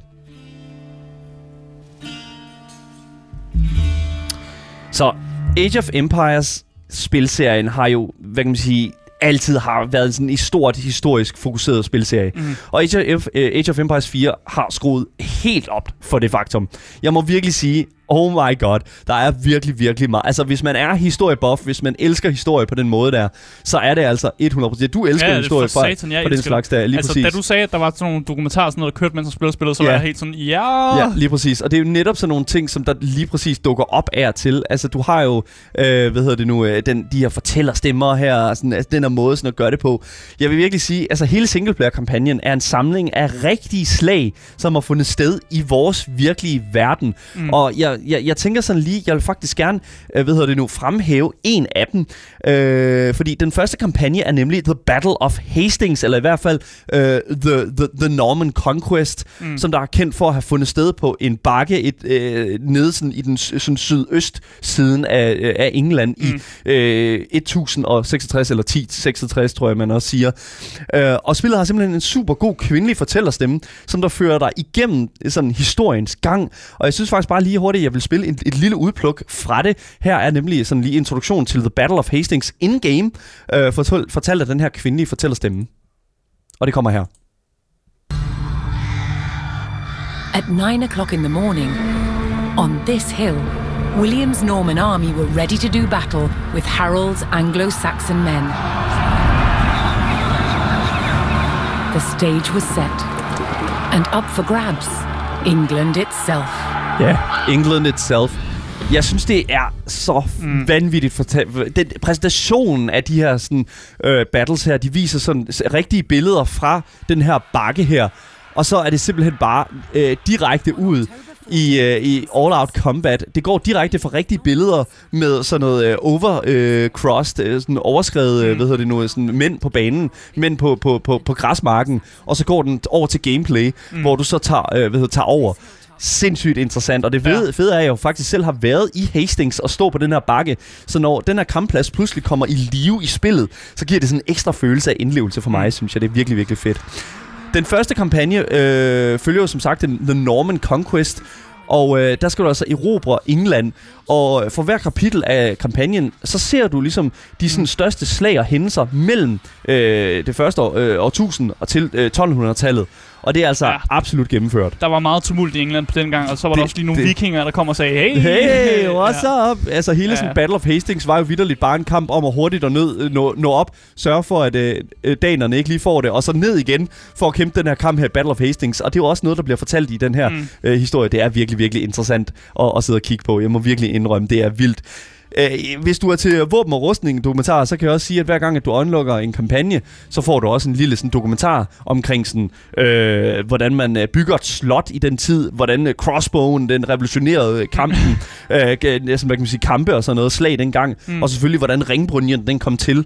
Så Age of Empires spilserien har jo, hvad kan man sige, altid har været sådan en stort historisk fokuseret spilserie. Mm. Og Age of, Age of Empires 4 har skruet helt op for det faktum. Jeg må virkelig sige, oh my god, der er virkelig, virkelig meget. Altså, hvis man er historiebuff, hvis man elsker historie på den måde der, så er det altså 100%. Du elsker Ja, ja, det historie for satan, for den slags der, lige altså, præcis. da du sagde, at der var sådan nogle dokumentarer, sådan noget, der kørte, mens man spillede spillet, så Ja. var jeg helt sådan, ja... Ja, lige præcis. Og det er jo netop sådan nogle ting, som der lige præcis dukker op af til. Altså, du har jo, øh, hvad hedder det nu, øh, den, de her fortællerstemmer her, sådan, altså, den her måde sådan at gøre det på. Jeg vil virkelig sige, altså hele singleplayer-kampagnen er en samling af rigtige slag, som har fundet sted i vores virkelige verden. Mm. Og jeg, jeg, jeg tænker sådan lige, jeg vil faktisk gerne, øh, hvad hedder det nu, fremhæve en af dem. Øh, fordi den første kampagne er nemlig The Battle of Hastings, eller i hvert fald øh, the, the, the Norman Conquest, mm. Som der er kendt for at have fundet sted på en bakke et, øh, nede sådan, i den sådan sydøst siden af, øh, af England mm. i øh, 1066 eller 1066, tror jeg man også siger. Øh, og spillet har simpelthen en super god kvindelig fortællerstemme, som der fører dig igennem sådan historiens gang. Og jeg synes faktisk bare lige hurtigt, jeg vil spille et, et lille udpluk fra det. Her er nemlig sådan lige introduktion til The Battle of Hastings in-game, øh, fortalt, fortalt af den her kvindelige fortællerstemme. Og det kommer her. At nine o'clock in the morning, on this hill, William's Norman army were ready to do battle with Harold's Anglo Saxon men. The stage was set, and up for grabs, England itself. Ja, England itself. Jeg synes, det er så mm. vanvittigt fortalt. Den præsentationen af de her sådan, øh, battles her, de viser sådan rigtige billeder fra den her bakke her. Og så er det simpelthen bare øh, direkte ud i, øh, i all-out combat. Det går direkte fra rigtige billeder med sådan noget øh, over-crossed, øh, sådan overskrevet, øh, hvad hedder det nu, sådan mænd på banen, mænd på, på, på, på græsmarken, og så går den over til gameplay, mm. hvor du så tager, øh, hvad hedder, tager over sindssygt interessant, og det fede, ja. fede er, at jeg jo faktisk selv har været i Hastings og stå på den her bakke, så når den her kampplads pludselig kommer i live i spillet, så giver det sådan en ekstra følelse af indlevelse for mig, mm. synes jeg. Det er virkelig, virkelig fedt. Den første kampagne øh, følger jo som sagt den, The Norman Conquest, Og øh, der skal du altså erobre England. Og for hver kapitel af kampagnen, så ser du ligesom de sådan, største slag og hændelser mellem øh, det første år, øh, årtusind og til øh, 1200-tallet. Og det er altså Ja. ja. absolut gennemført. Der var meget tumult i England på den gang, og så var der Det- også lige nogle det- vikinger, der kom og sagde, hey, Hey, what's up? Altså hele Ja. sådan Battle of Hastings var jo vidderligt bare en kamp om at hurtigt og ned, nå, nå op, sørge for, at øh, øh, danerne ikke lige får det, og så ned igen for at kæmpe den her kamp her Battle of Hastings. Og det er jo også noget, der bliver fortalt i den her mm. øh, historie. Det er virkelig, virkelig interessant at, at sidde og kigge på. Jeg må virkelig indrømme, det er vildt. Øh, hvis du er til våben og rustning dokumentar, så kan jeg også sige, at hver gang, at du unlocker en kampagne, så får du også en lille sådan, dokumentar omkring, sådan, øh, hvordan man øh, bygger et slot i den tid, hvordan øh, crossbowen, den revolutionerede kampen, øh, næsten, hvad kan man sige, kampe og sådan noget, slag dengang, Mm. og selvfølgelig, hvordan ringbrynjen den kom til.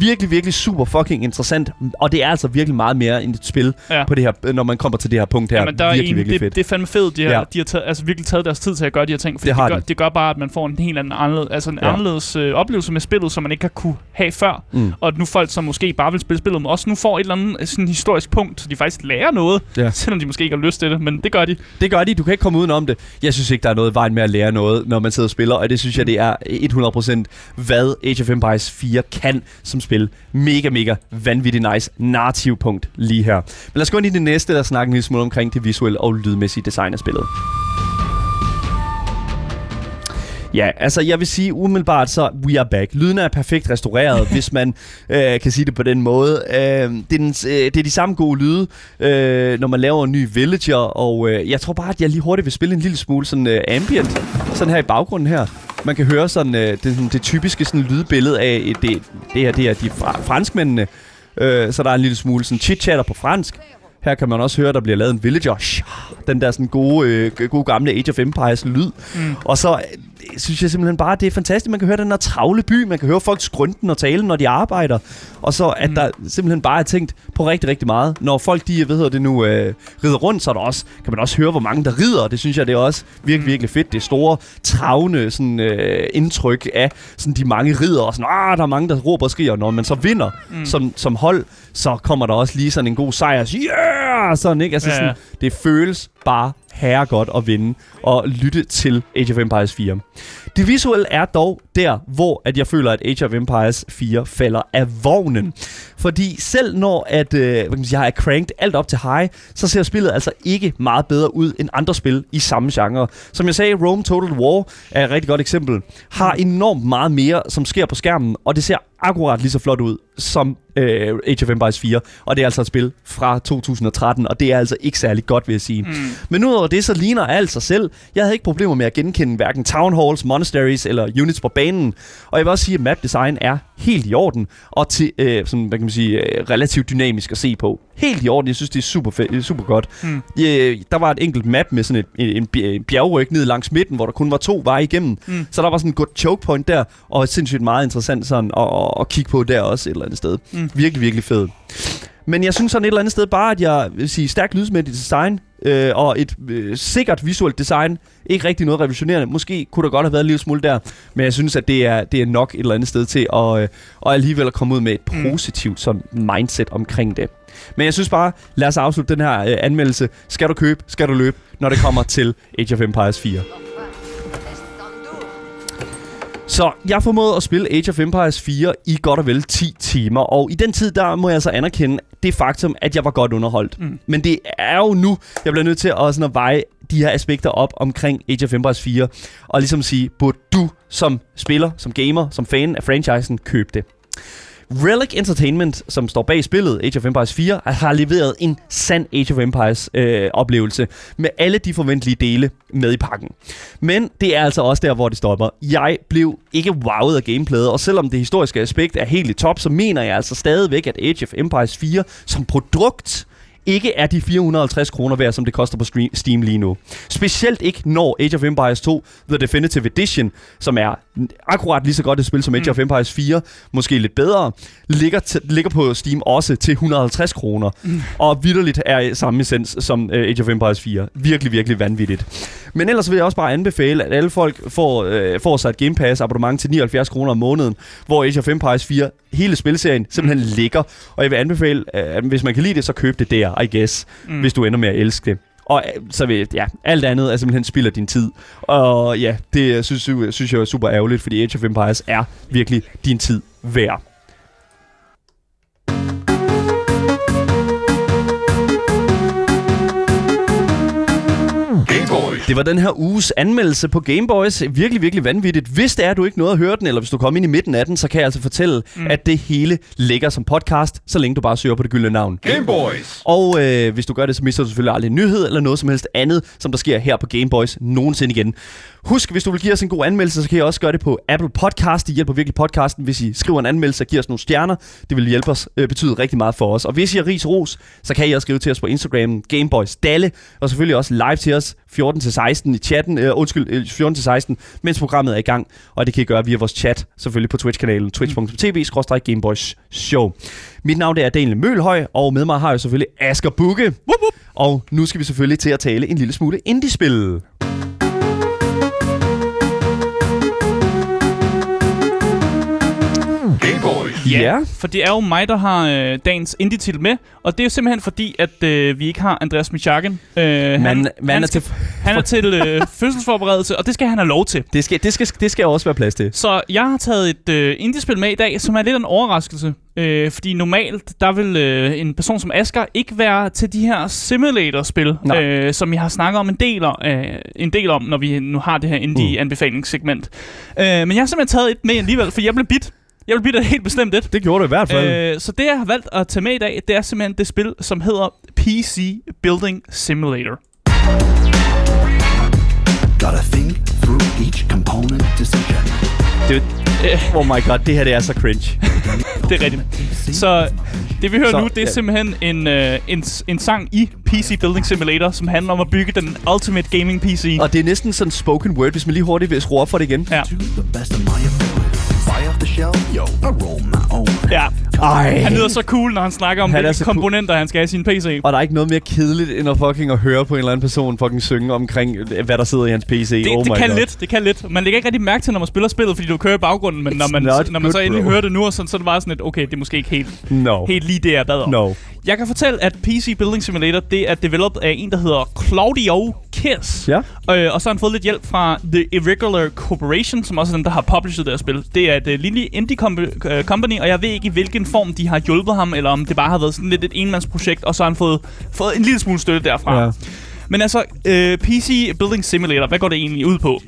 Virkelig, virkelig super fucking interessant, og det er altså virkelig meget mere end et spil Ja. på det her, når man kommer til det her punkt her. Jamen, der er virkelig, en, virkelig det, fedt. det er fandme fedt. De har, Ja. de har taget, altså, virkelig taget deres tid til at gøre de her ting. Fordi Det har gør, de. det gør bare, at man får en helt anden anderledes, altså en Ja. anderledes øh, oplevelse med spillet, som man ikke har kunne have før. Mm. Og at nu folk, som måske bare vil spille spillet, også nu får et eller andet øh, sådan historisk punkt, så de faktisk lærer noget, Ja. selvom de måske ikke har lyst til det, men det gør de. Det gør de. Du kan ikke komme udenom det. Jeg synes ikke, der er noget vejen med at lære noget, når man sidder og spiller, og det synes jeg, det er 100% hvad Age of Empires 4 kan som spil. Mega, mega vanvittigt nice narrativpunkt lige her. Men lad os gå ind i det næste, der snakker en lille smule omkring det visuelle og lydmæssige design af spillet. Ja, altså jeg vil sige umiddelbart så, we are back. Lyden er perfekt restaureret, hvis man øh, kan sige det på den måde. Øh, det, er den, øh, det er de samme gode lyde, øh, når man laver en ny villager, og øh, jeg tror bare, at jeg lige hurtigt vil spille en lille smule sådan øh, ambient, sådan her i baggrunden her. Man kan høre sådan øh, det, sådan, det typiske sådan lydbillede af øh, det, det her, det er de fra, franskmændene. Øh, så der er en lille smule sådan chit-chatter på fransk. Her kan man også høre, der bliver lavet en villager. Den der sådan gode, øh, gode gamle Age of Empires lyd. Mm. Og så synes jeg simpelthen bare, det er fantastisk. Man kan høre den her travle by. Man kan høre folk skrønten og tale, når de arbejder. Og så at Mm. der simpelthen bare er tænkt på rigtig, rigtig meget. Når folk, de, hvad hedder det nu, øh, rider rundt, så er der også, kan man også høre, hvor mange der rider. Det synes jeg, det er også virkelig, Mm. virkelig fedt. Det store, travne sådan, øh, indtryk af sådan, de mange rider. Og sådan, ah, der er mange, der råber og skriger. Når man så vinder mm. som, som hold, så kommer der også lige sådan en god sejr. Yeah! Sådan, ikke? Altså, Ja, ja. sådan, det føles bare herregodt at vinde og lytte til Age of Empires 4. Det visuelle er dog der, hvor at jeg føler, at Age of Empires 4 falder af vognen. Fordi selv når at, øh, kan man sige, jeg har cranked alt op til high, så ser spillet altså ikke meget bedre ud end andre spil i samme genre. Som jeg sagde, Rome Total War er et rigtig godt eksempel. Har enormt meget mere, som sker på skærmen, og det ser akkurat lige så flot ud som øh, Age of Empires 4. Og det er altså et spil fra 2013, og det er altså ikke særlig godt, vil jeg sige. Mm. Men udover det, så ligner alt sig selv. Jeg havde ikke problemer med at genkende hverken town halls, monasteries eller units på banen. Og jeg vil også sige, at map design er helt i orden, og til, øh, sådan, hvad kan man sige, øh, relativt dynamisk at se på. Helt i orden. Jeg synes, det er super, fedt, super godt. Mm. Øh, der var et enkelt map med sådan et, en, en bj- en bjergryg ned langs midten, hvor der kun var to veje igennem. Mm. Så der var sådan et godt choke point der, og sindssygt meget interessant sådan at, at, at kigge på der også et eller andet sted. Mm. Virkelig, virkelig fed. Men jeg synes sådan et eller andet sted bare, at jeg vil sige stærkt lydsmæssigt design øh, og et øh, sikkert visuelt design. Ikke rigtig noget revolutionerende. Måske kunne der godt have været en lille smule der, men jeg synes, at det er, det er nok et eller andet sted til at, øh, og alligevel at komme ud med et Mm. positivt sådan mindset omkring det. Men jeg synes bare, lad os afslutte den her øh, anmeldelse. Skal du købe, skal du løbe, når det kommer til Age of Empires 4. Så jeg formåede at spille Age of Empires 4 i godt og vel 10 timer, og i den tid, der må jeg så anerkende det faktum, at jeg var godt underholdt. Mm. Men det er jo nu, jeg bliver nødt til at, sådan at veje de her aspekter op omkring Age of Empires 4, og ligesom sige, burde du som spiller, som gamer, som fan af franchisen, købe det? Relic Entertainment, som står bag spillet Age of Empires 4, har leveret en sand Age of Empires øh, oplevelse med alle de forventelige dele med i pakken. Men det er altså også der, hvor det stopper. Jeg blev ikke wowet af gameplayet, og selvom det historiske aspekt er helt i top, så mener jeg altså stadigvæk, at Age of Empires 4 som produkt ikke er de 450 kroner værd, som det koster på Steam lige nu. Specielt ikke når Age of Empires 2 The Definitive Edition, som er akkurat lige så godt et spil som Age Mm. of Empires 4, måske lidt bedre, ligger, t- ligger på Steam også til 150 kroner. Mm. Og vidderligt er samme essens som uh, Age of Empires 4. Virkelig, virkelig vanvittigt. Men ellers vil jeg også bare anbefale, at alle folk får, øh, får sig et Game Pass abonnement til 79 kroner om måneden, hvor Age of Empires 4, hele spilserien, simpelthen ligger. Og jeg vil anbefale, øh, at hvis man kan lide det, så køb det der, I guess, Mm. mm. hvis du ender med at elske det. Og øh, så vil, ja, alt andet er simpelthen spilder din tid. Og ja, det synes, synes jeg er super ærgerligt, fordi Age of Empires er virkelig din tid værd. Det var den her uges anmeldelse på Gameboys. Virkelig, virkelig vanvittigt. Hvis det er, du ikke nåede at høre den, eller hvis du kommer ind i midten af den, så kan jeg altså fortælle, mm. at det hele ligger som podcast, så længe du bare søger på det gyldne navn. Gameboys! Og øh, hvis du gør det, så mister du selvfølgelig aldrig en nyhed eller noget som helst andet, som der sker her på Gameboys nogensinde igen. Husk, hvis du vil give os en god anmeldelse, så kan I også gøre det på Apple Podcast. Det hjælper virkelig podcasten, hvis I skriver en anmeldelse og giver os nogle stjerner. Det vil hjælpe os, øh, betyde rigtig meget for os. Og hvis I har ris ros, så kan I også skrive til os på Instagram, Gameboys Dalle, og selvfølgelig også live til os 14-16 i chatten, øh, undskyld, øh, 14-16, mens programmet er i gang. Og det kan I gøre via vores chat, selvfølgelig på Twitch-kanalen, twitch.tv-gameboys show. Mit navn er Daniel Mølhøj, og med mig har jeg selvfølgelig Asger Bukke. Og nu skal vi selvfølgelig til at tale en lille smule indie-spil. Gameboys! Ja. For det er jo mig, der har øh, dagens indie-titel med, og det er jo simpelthen fordi, at øh, vi ikke har Andreas Michakken. Øh, Man, han, man han, er skal, til, han er til øh, fødselsforberedelse, og det skal han have lov til. det, skal, det, skal, det skal også være plads til. Så jeg har taget et øh, indie-spil med i dag, som er lidt en overraskelse. Øh, fordi normalt, der vil øh, en person som Asker ikke være til de her simulator-spil, Nej. øh, som vi har snakket om en del, om, øh, en del om, når vi nu har det her indie-anbefalingssegment. Øh, men jeg har simpelthen taget et med alligevel, for jeg blev bit. Jeg blev bidt af et helt bestemt et. Det gjorde du i hvert fald. Øh, så det, jeg har valgt at tage med i dag, det er simpelthen det spil, som hedder PC Building Simulator. Gotta think through each component decision. det, oh my god, det her det er så cringe. Det er rigtigt. Så det vi hører Så, nu, det er ja. simpelthen en, øh, en, en sang i PC Building Simulator, som handler om at bygge den ultimate gaming PC. Og det er næsten sådan spoken word, hvis man lige hurtigt vil skrue op for det igen. Ja. Ja. Ej. Han lyder så cool, når han snakker om Han hvilke så cool. komponenter, han skal have i sin PC. Og der er ikke noget mere kedeligt, end at fucking at høre på en eller anden person fucking synge omkring, øh, hvad der sidder i hans PC. Det, oh det kan god. lidt, det kan lidt. Man lægger ikke rigtig mærke til, når man spiller spillet, fordi du kører i baggrunden, men når It's man, not når man så endelig bro. hører det nu, og sådan, så er det bare sådan lidt, okay, det er måske ikke helt, No. helt lige det, jeg bad om. No. Jeg kan fortælle, at PC Building Simulator, det er developed af en, der hedder Claudio Kiss. Ja. Øh, og så har han fået lidt hjælp fra The Irregular Corporation, som også er dem, der har published deres spil. Det er et uh, lille indie com- uh, company, og jeg ved ikke, i hvilken form de har hjulpet ham, eller om det bare har været sådan lidt et enmandsprojekt, og så har han fået, fået en lille smule støtte derfra. Ja. Men altså, øh, PC Building Simulator, hvad går det egentlig ud på?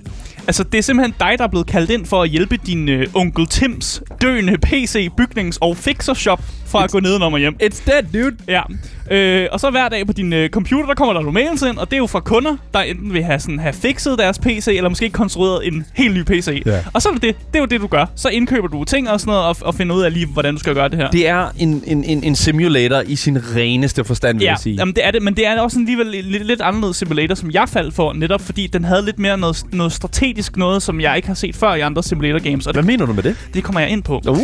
Altså, det er simpelthen dig, der er blevet kaldt ind for at hjælpe din øh, onkel Tims døende PC, bygnings- og fixershop fra at gå nedenom og hjem. It's dead, dude. Ja. Øh, og så hver dag på din øh, computer, der kommer der nogle mails ind, og det er jo fra kunder, der enten vil have, sådan, have fikset deres PC, eller måske konstrueret en helt ny PC. Ja. Og så er det det. Det er jo det, du gør. Så indkøber du ting og sådan noget, og, og finder ud af lige, hvordan du skal gøre det her. Det er en, en, en, en simulator i sin reneste forstand, vil Ja, jeg sige. jamen det er det, men det er også alligevel lidt, lidt anderledes simulator, som jeg faldt for, netop fordi den havde lidt mere noget, noget strategisk noget, som jeg ikke har set før i andre simulator games, og Hvad det, mener du med det? det kommer jeg ind på. Uh.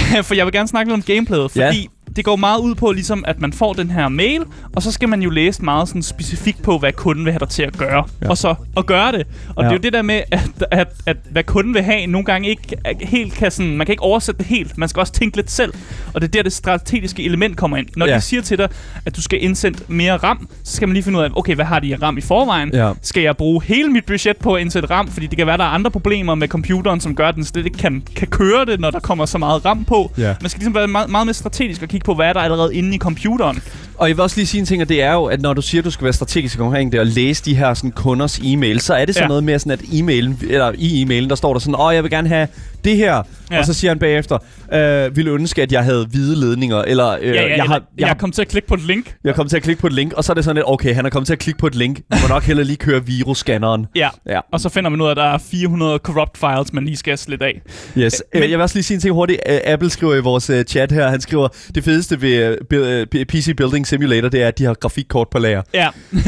for jeg vil gerne snakke lidt om gameplayet, Ja. Det går meget ud på, ligesom, at man får den her mail, og så skal man jo læse meget sådan specifikt på, hvad kunden vil have dig til at gøre, Ja. og så at gøre det. Og Ja. det er jo det der med, at, at, at hvad kunden vil have, nogle gange ikke helt kan sådan, man kan ikke oversætte det helt, man skal også tænke lidt selv, og det er der, det strategiske element kommer ind. Når Ja. de siger til dig, at du skal indsætte mere RAM, så skal man lige finde ud af, okay, hvad har de RAM i forvejen? Ja. Skal jeg bruge hele mit budget på at indsætte RAM, fordi det kan være, der er andre problemer med computeren, som gør, at den slet ikke kan, kan køre det, når der kommer så meget RAM på. Ja. Man skal ligesom være meget, meget mere strategisk og kigge på, hvad er der allerede inde i computeren. Og jeg vil også lige sige en ting, og det er jo, at når du siger, at du skal være strategisk omkring det og læse de her sådan, kunders e-mail, så er det sådan Ja. noget mere sådan, at e-mailen, eller i e-mailen, der står der sådan, åh, jeg vil gerne have det her. Ja. Og så siger han bagefter, øh, ville ønske, at jeg havde hvide ledninger, eller øh, Ja, ja, jeg, har, jeg, jeg, jeg kom til at klikke på et link. jeg kom til at klikke på et link, og så er det sådan lidt, okay, han er kommet til at klikke på et link. Vi må nok heller lige køre virusscanneren. Ja. Ja. Og så finder man ud af, at der er 400 corrupt files, man lige skal slette af. Yes. Men- Men, jeg vil også lige sige en ting hurtigt. Uh, Apple skriver i vores chat her, han skriver, det fedeste ved PC Building Simulator, det er, at de har grafikkort på lager. Ja.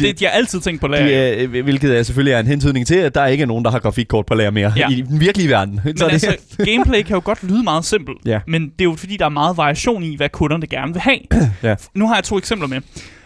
det, de har altid tænkt på lager. De, øh, hvilket er selvfølgelig er en hentydning til, at der ikke er nogen, der har grafikkort på lager mere Ja. i den virkelige verden. Men altså, gameplay kan jo godt lyde meget simpelt, Ja. men det er jo fordi, der er meget variation i, hvad kunderne gerne vil have. Ja. Nu har jeg to eksempler med.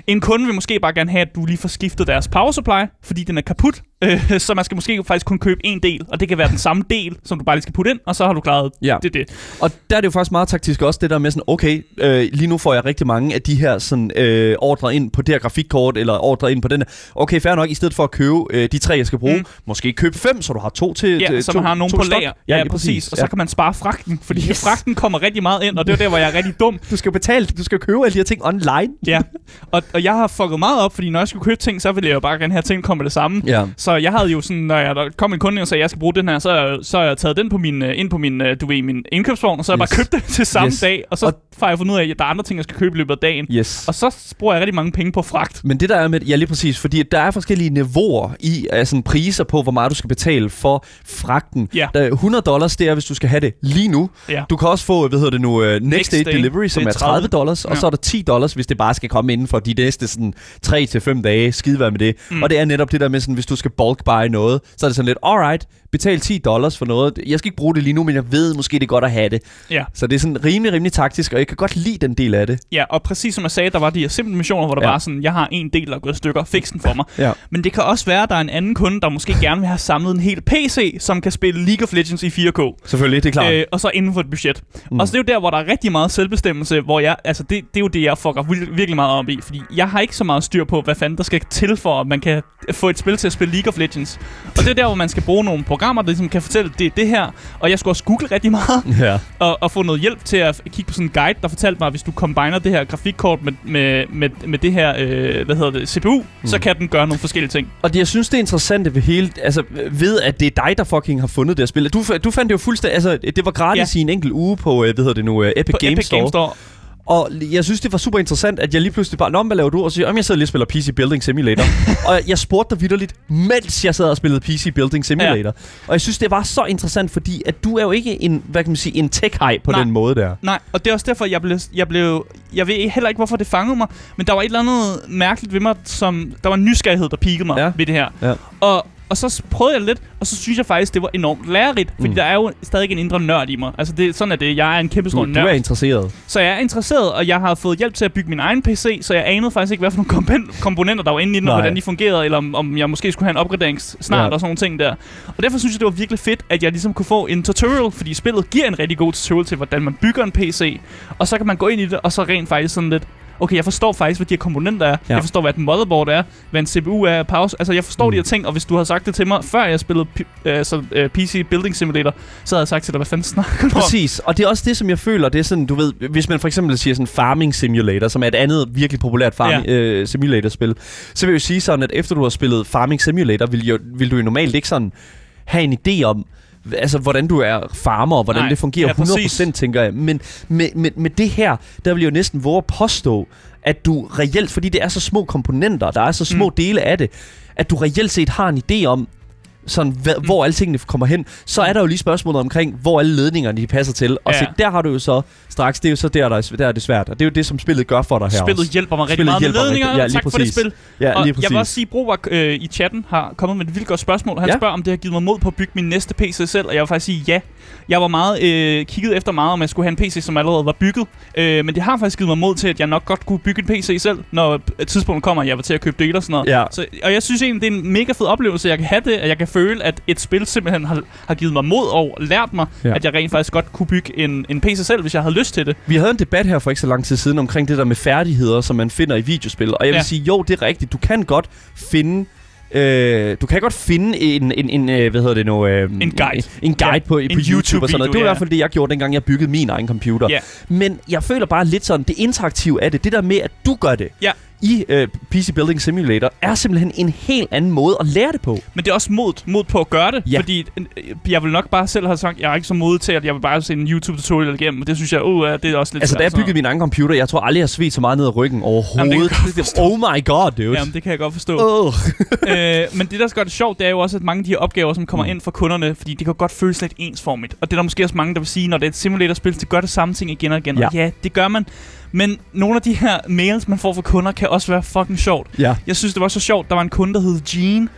En kunde vil måske bare gerne have, at du lige får skiftet deres power supply, fordi den er kaput, Øh, så man skal måske faktisk kun købe en del, og det kan være den samme del, som du bare lige skal putte ind, og så har du klaret Ja. det. det. Og der er det jo faktisk meget taktisk også, det der med sådan, okay, øh, lige nu får jeg rigtig mange af de her sådan, øh, ordre ind på det her grafikkort, eller ordre ind på den her. Okay, fair nok, i stedet for at købe øh, de tre, jeg skal bruge, mm. Måske købe fem, så du har to til Ja, så man har nogen på lager. Ja, lige præcis. Og så ja. kan man spare fragten, fordi Yes. fragten kommer rigtig meget ind, og det er der, hvor jeg er rigtig dum. Du skal betale, du skal købe alle de her ting online. Ja, og, og jeg har fucket meget op, fordi når jeg skulle købe ting, så ville jeg jo bare gerne have ting komme med det samme. Ja. Så jeg havde jo sådan, når jeg, der kom en kunde og sagde, at jeg skal bruge den her, så, har jeg- så har jeg taget den på min, øh, ind på min, øh, du ved, min indkøbsvogn, og så har jeg Yes. bare købt det til samme Yes. dag, og så Og- får jeg fundet ud af, at der er andre ting, jeg skal købe i løbet af dagen. Yes. Og så bruger jeg rigtig mange penge på fragt. Men det der er med, ja lige præcis, fordi der er forskellige niveauer i altså, priser på, hvor meget du skal betale for fragten. Ja. Der er 100 dollars, det er, hvis du skal have det lige nu. Ja. Du kan også få, hvad hedder det nu, uh, next, Next day, day, delivery, som er er 30 30 dollars, og Ja. så er der 10 dollars, hvis det bare skal komme inden for de næste sådan 3 til 5 dage. Skide med det. Mm. Og det er netop det der med, sådan, hvis du skal bulk buy noget, så er det sådan lidt, alright, betal 10 dollars for noget. Jeg skal ikke bruge det lige nu, men jeg ved måske, det er godt at have det. Ja. Så det er sådan rimelig, rimelig taktisk, og jeg kan godt lide den del af det. Ja, og præcis som jeg sagde, der var de her simple missioner, hvor der Ja. var sådan, jeg har en del, der er gået stykker, fix den for mig. Ja. Men det kan også være, at der er en anden kunde, der måske gerne vil have samlet en hel PC, som kan spille League of Legends i 4K. Selvfølgelig, det er klart. Øh, og så inden for et budget. Mm. Og så det er jo der, hvor der er rigtig meget selvbestemmelse, hvor jeg, altså det, det er jo det, jeg fucker vir- virkelig meget op i, fordi jeg har ikke så meget styr på, hvad fanden der skal til for, at man kan få et spil til at spille League of Legends. Og det er der, hvor man skal bruge nogle programmer, der ligesom kan fortælle, det er det her. Og jeg skulle også google rigtig meget, ja. og, og få noget hjælp til at kigge på sådan en guide, der fortalte mig, at hvis du combiner det her grafikkort med, med, med, med det her, øh, hvad hedder det, CPU, mm. så kan den gøre nogle forskellige ting. Og det, jeg synes, det er interessant ved hele, altså ved, at det er dig, der fucking har fundet det her spil. Du, du fandt det jo fuldstændig, altså det var gratis. Ja. i en enkelt uge på, øh, hvad hedder det nu, øh, Epic, På Games, Epic Store. Games Store. Og jeg synes, det var super interessant, at jeg lige pludselig bare, Nå, hvad laver du? Og så siger jeg, "Jamen, jeg sidder lige og spiller PC Building Simulator. og jeg spurgte dig vidderligt, mens jeg sad og spillede PC Building Simulator. Ja. Og jeg synes, det var så interessant, fordi at du er jo ikke en, hvad kan man sige, en tech-high på Nej. den måde der. Nej, og det er også derfor, jeg blev, jeg blev... Jeg ved heller ikke, hvorfor det fangede mig, men der var et eller andet mærkeligt ved mig, som... Der var en nysgerrighed, der pikkede mig ja. ved det her. Ja. Og, og så prøvede jeg lidt, og så synes jeg faktisk, det var enormt lærerigt, fordi Mm. der er jo stadig en indre nørd i mig. Altså, det, sådan er det. Jeg er en kæmpe stor Du, du nørd. er interesseret. Så jeg er interesseret, og jeg har fået hjælp til at bygge min egen PC, så jeg anede faktisk ikke, hvad for nogle kompen- komponenter, der var inde i den, og hvordan de fungerede, eller om, om jeg måske skulle have en opgradering snart, ja. og sådan nogle ting der. Og derfor synes jeg, det var virkelig fedt, at jeg ligesom kunne få en tutorial, fordi spillet giver en rigtig god tutorial til, hvordan man bygger en PC, og så kan man gå ind i det, og så rent faktisk sådan lidt, okay, jeg forstår faktisk, hvad de her komponenter er. Ja. Jeg forstår, hvad et motherboard er, hvad en CPU er, pause. Altså, jeg forstår Mm. de her ting, og hvis du havde sagt det til mig, før jeg spillede øh, så, øh, PC Building Simulator, så havde jeg sagt til dig, hvad fanden snakker du om? Præcis, og det er også det, som jeg føler, det er sådan, du ved, hvis man for eksempel siger sådan Farming Simulator, som er et andet virkelig populært farming, ja. øh, simulator-spil, så vil jeg jo sige sådan, at efter du har spillet Farming Simulator, vil, jo, vil du jo normalt ikke sådan have en idé om, altså hvordan du er farmer, og hvordan Nej, det fungerer ja, 100%, præcis. tænker jeg. Men med, med, med det her, der vil jeg jo næsten våge at påstå, at du reelt, fordi det er så små komponenter, der er så små mm. Dele af det, at du reelt set har en idé om, sådan, hvad, mm. hvor alle tingene kommer hen, så er der jo lige spørgsmålet omkring, hvor alle ledningerne de passer til. Og Ja. se, der har du jo så straks, det er jo så der, der er, der er det svært. Og det er jo det, som spillet gør for dig her Spillet også. hjælper mig rigtig Spillet meget med rigtig- ledninger. ja, tak for det præcis. spil. Ja, og lige præcis. jeg vil også sige, Broberg øh, i chatten har kommet med et vildt godt spørgsmål. Han Ja. spørger, om det har givet mig mod på at bygge min næste PC selv, og jeg vil faktisk sige ja. Jeg var meget øh, kigget efter meget, om jeg skulle have en PC, som allerede var bygget. Øh, men det har faktisk givet mig mod til, at jeg nok godt kunne bygge en PC selv, når et tidspunkt kommer, at jeg var til at købe dele og sådan noget. Ja. Så, og jeg synes egentlig, det er en mega fed oplevelse, jeg kan have det, at jeg kan føle, at et spil simpelthen har, har givet mig mod og lært mig, Ja. at jeg rent faktisk godt kunne bygge en, en PC selv, hvis jeg havde lyst til det. Vi havde en debat her for ikke så lang tid siden omkring det der med færdigheder, som man finder i videospil. Og jeg vil Ja. sige, jo, det er rigtigt. Du kan godt finde... Øh, du kan godt finde en, en, en øh, hvad hedder det nu? Øh, En guide. En, guide Ja, på, på en YouTube, og sådan noget. Det var i ja. hvert fald det, jeg gjorde, dengang jeg byggede min egen computer. Ja. Men jeg føler bare lidt sådan, det interaktive af det, det der med, at du gør det Ja. I øh, PC Building Simulator, er simpelthen en helt anden måde at lære det på. Men det er også mod, mod på at gøre det, Ja. fordi øh, jeg vil nok bare selv have sagt, jeg er ikke så modig til, at jeg vil bare se en YouTube-tutorial igennem, og det synes jeg, uh, det er også lidt Altså, da jeg sådan byggede min egen computer, jeg tror aldrig, jeg har svedt så meget ned ad ryggen overhovedet. Jamen, det oh my god, dude. Jamen, det kan jeg godt forstå. Oh. øh, men det, der skal gøre det sjovt, det er jo også, at mange af de her opgaver, som kommer Mm. ind fra kunderne, fordi det kan godt føles lidt ensformigt. Og det er der måske også mange, der vil sige, når det er et simulatorspil, så gør det samme ting igen og igen. Ja. Og ja, det gør man. Men nogle af de her mails, man får fra kunder, kan også være fucking sjovt. Ja. Jeg synes, det var så sjovt. Der var en kunde, der hed Jean.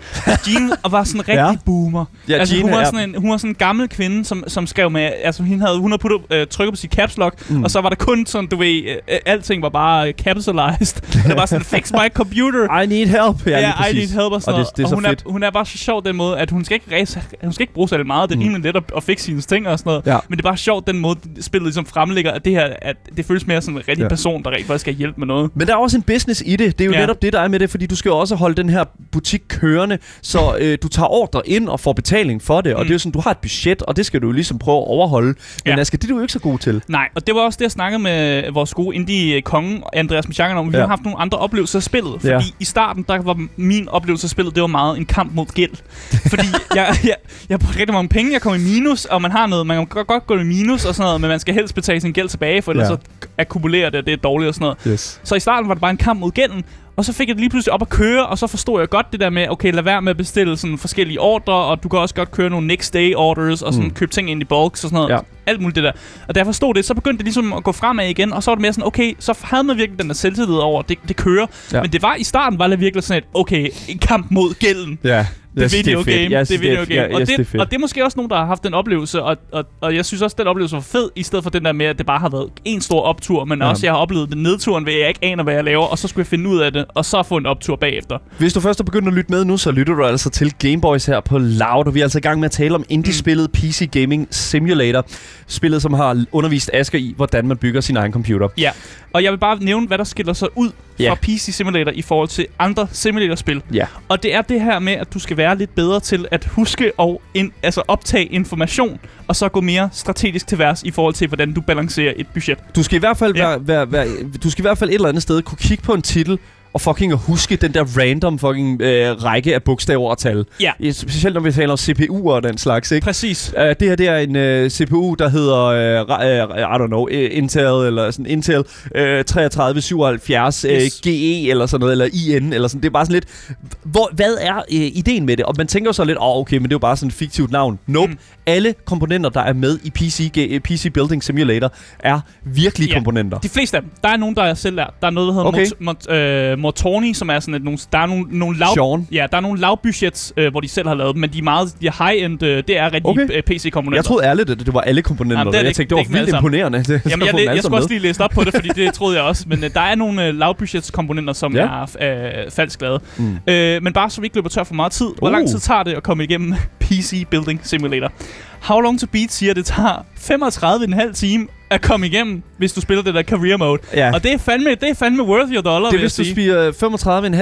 Jean og var sådan en rigtig Ja. ja. boomer. Ja, altså, Jean hun, var er- sådan en, hun var sådan en gammel kvinde, som, som skrev med... Altså, hun havde, hun havde puttet, øh, trykket på sit caps lock, mm. og så var der kun sådan, du ved... Øh, alting var bare øh, capitalized. det var sådan, fix my computer. I need help. Ja, lige I need help og sådan Og det, det er så hun, fedt. er, hun er bare så sjov den måde, at hun skal ikke, ræse, hun skal ikke bruge særlig meget. Det er mm. let at, at fikse sine ting og sådan noget. Ja. Men det er bare sjovt den måde, spillet ligesom fremlægger, at det her at det føles mere som en rigtig Ja. person, der rent faktisk skal hjælpe med noget. Men der er også en business i det. Det er jo ja. Netop det, der er med det, fordi du skal jo også holde den her butik kørende, så øh, du tager ordre ind og får betaling for det. Og Mm. det er jo sådan, du har et budget, og det skal du jo ligesom prøve at overholde. Men Ja. Asger, det er du jo ikke så god til. Nej, og det var også det, jeg snakkede med vores gode indie-konge, Andreas Michanger, om. Vi Ja. har haft nogle andre oplevelser af spillet. Fordi Ja. i starten, der var min oplevelse af spillet, det var meget en kamp mod gæld. fordi jeg, jeg, jeg brugte rigtig mange penge, jeg kom i minus, og man har noget, man kan godt, gå i minus og sådan noget, men man skal helst betale sin gæld tilbage, for ellers Ja. ja. så akkumulerer det, og det er dårligt og sådan noget. Yes. Så i starten var det bare en kamp mod gælden, og så fik jeg det lige pludselig op at køre, og så forstod jeg godt det der med, okay, lad være med at bestille sådan forskellige ordre, og du kan også godt køre nogle next day orders, og sådan Mm. købe ting ind i bulks og sådan noget. Ja. Alt muligt det der. Og da jeg forstod det, så begyndte det ligesom at gå fremad igen, og så var det mere sådan, okay, så havde man virkelig den der selvtillid over, det, det kører. Ja. Men det var i starten, var det virkelig sådan et, okay, en kamp mod gælden. Ja. Det er video game. Jeg Det er video game. Og, det, og det er måske også nogen, der har haft den oplevelse, og, og, og jeg synes også, den oplevelse var fed, i stedet for den der med, at det bare har været en stor optur, men ja. også jeg har oplevet den nedturen ved, at jeg ikke aner, hvad jeg laver, og så skulle jeg finde ud af det, og så få en optur bagefter. Hvis du først er begyndt at lytte med nu, så lytter du altså til Gameboys her på Loud, og vi er altså i gang med at tale om indie-spillet PC Gaming Simulator. Spillet, som har undervist Asger i, hvordan man bygger sin egen computer. Ja, og jeg vil bare nævne, hvad der skiller sig ud Ja. fra PC Simulator i forhold til andre simulatorspil. Ja. Og det er det her med, at du skal være lidt bedre til at huske og in, altså optage information, og så gå mere strategisk til værs i forhold til, hvordan du balancerer et budget. Du skal i hvert fald Ja. være, være, være, du skal i hvert fald et eller andet sted kunne kigge på en titel og fucking at huske den der random fucking øh, række af bogstaver og tal. Ja. Specielt når vi taler om CPU'er og den slags, ikke? Præcis. Uh, det her det er en uh, CPU, der hedder, uh, I don't know, uh, Intel, eller sådan Intel uh, 3377 uh, Yes. GE, eller sådan noget, eller IN, eller sådan. Det er bare sådan lidt, hvor, hvad er uh, ideen med det? Og man tænker så lidt, åh, oh, okay, men det er jo bare sådan et fiktivt navn. Nope. Mm. Alle komponenter, der er med i PC, PC Building Simulator, er virkelige Ja. komponenter. De fleste af dem. Der er nogen, der er selv lært. Der er noget, der hedder okay. mot, mot, øh, Mortorni, som er sådan et, nogle, der er nogle, nogle lav... Sean. Ja, der er nogle lavbudgets, øh, hvor de selv har lavet dem, men de er meget de er high-end, øh, det er rigtig Okay. okay. PC-komponenter. Jeg troede ærligt, at det var alle komponenter. Jamen, det er jeg tænkte, det var Det er vildt imponerende. Det, Jamen, jeg, alle jeg skulle også lige læse op på det, fordi det troede jeg også. Men øh, der er nogle øh, lavbudgetskomponenter, som Ja. ja. er øh, falsk lavet. Mm. Øh, men bare så vi ikke løber tør for meget tid. Hvor Uh. lang tid tager det at komme igennem PC Building Simulator? How Long to Beat siger, at det tager 35,5 time at komme igennem, hvis du spiller det der career mode. Ja. Og det er fandme, det er fandme worth your dollar, Det er, hvis du spiger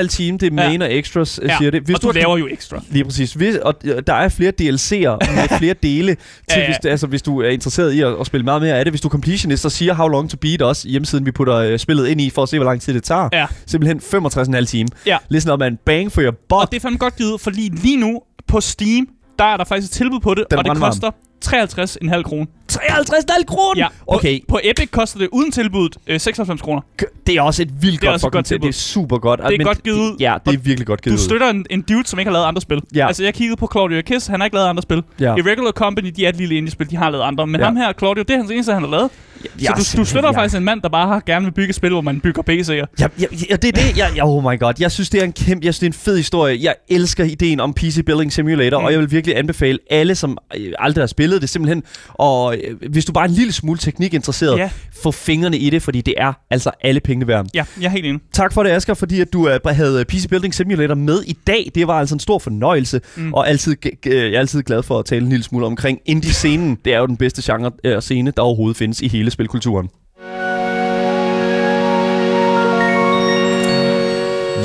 35,5 time, det er Ja. main og extras, ja. ja. siger det. Hvis og du, har- laver jo ekstra. Lige præcis. Hvis, og øh, der er flere DLC'er med flere dele, til, Ja, ja. Hvis, altså, hvis du er interesseret i at, at spille meget mere af det. Hvis du er completionist, så siger How Long To Beat også hjemmesiden, vi putter øh, spillet ind i, for at se, hvor lang tid det tager. Ja. Simpelthen 65,5 time. Ja. Listen up, man. Bang for your butt. Og det er fandme godt givet, for lige, lige nu på Steam, der er der faktisk et tilbud på det, Den og det koster 53,5 kroner. 53,5 kroner! Ja, Okay, På, på Epic koster det uden tilbuddet øh, 96 kroner. det er også et vildt Det er godt fucking godt til. Det tilbud. er super godt. Det er godt givet ud. Ja, det er virkelig godt givet Du støtter en, en dude, som ikke har lavet andre spil. Ja. Altså, jeg kiggede på Claudio Kiss, han har ikke lavet andre spil. Ja. Irregular Company, de er et lille indie-spil, de har lavet andre. Men Ja. ham her, Claudio, det er hans eneste, han har lavet. Ja, så du, du støtter ja. faktisk en mand, der bare har gerne vil bygge et spil, hvor man bygger PC'er. Ja, ja, ja, det er det. Jeg, ja, oh my god. Jeg synes, det er en kæmpe, jeg synes, det er en fed historie. Jeg elsker ideen om PC Building Simulator, mm. Og jeg vil virkelig anbefale alle, som øh, aldrig har spillet det, simpelthen. Og øh, hvis du bare er en lille smule teknikinteresseret, Ja. få fingrene i det, fordi det er altså alle pengene værd. Ja, jeg er helt enig. Tak for det, Asger, fordi at du uh, havde PC Building Simulator med i dag. Det var altså en stor fornøjelse, mm. Og altid, jeg er altid glad for at tale en lille smule omkring indie-scenen. det er jo den bedste genre uh, scene, der overhovedet findes i hele spilkulturen.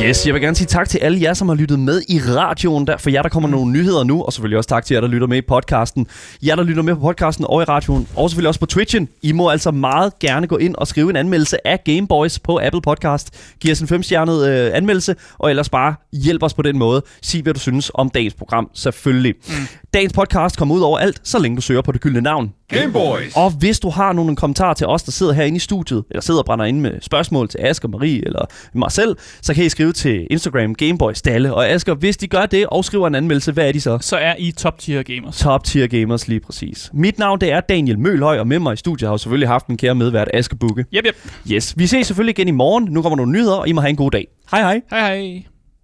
Yes, jeg vil gerne sige tak til alle jer, som har lyttet med i radioen. Der, for jer, der kommer nogle nyheder nu, og selvfølgelig også tak til jer, der lytter med i podcasten. Jer, der lytter med på podcasten og i radioen, og selvfølgelig også på Twitchen. I må altså meget gerne gå ind og skrive en anmeldelse af Gameboys på Apple Podcast. Giv os en femstjernet øh, anmeldelse, og ellers bare hjælp os på den måde. Sig, hvad du synes om dagens program, selvfølgelig. Mm. Dagens podcast kommer ud over alt, så længe du søger på det gyldne navn. Gameboys. Og hvis du har nogle kommentarer til os, der sidder herinde i studiet, eller sidder og brænder inde med spørgsmål til Asger, Marie eller mig selv, så kan I skrive til Instagram Gameboys Dalle. Og Asger, hvis de gør det og skriver en anmeldelse, hvad er de så? Så er I top tier gamers. Top tier gamers lige præcis. Mit navn det er Daniel Mølhøj, og med mig i studiet har jeg selvfølgelig haft min kære medvært Aske Bukke. Yep, yep. Yes, vi ses selvfølgelig igen i morgen. Nu kommer nogle nyheder, og I må have en god dag. Hej hej. Hej hej.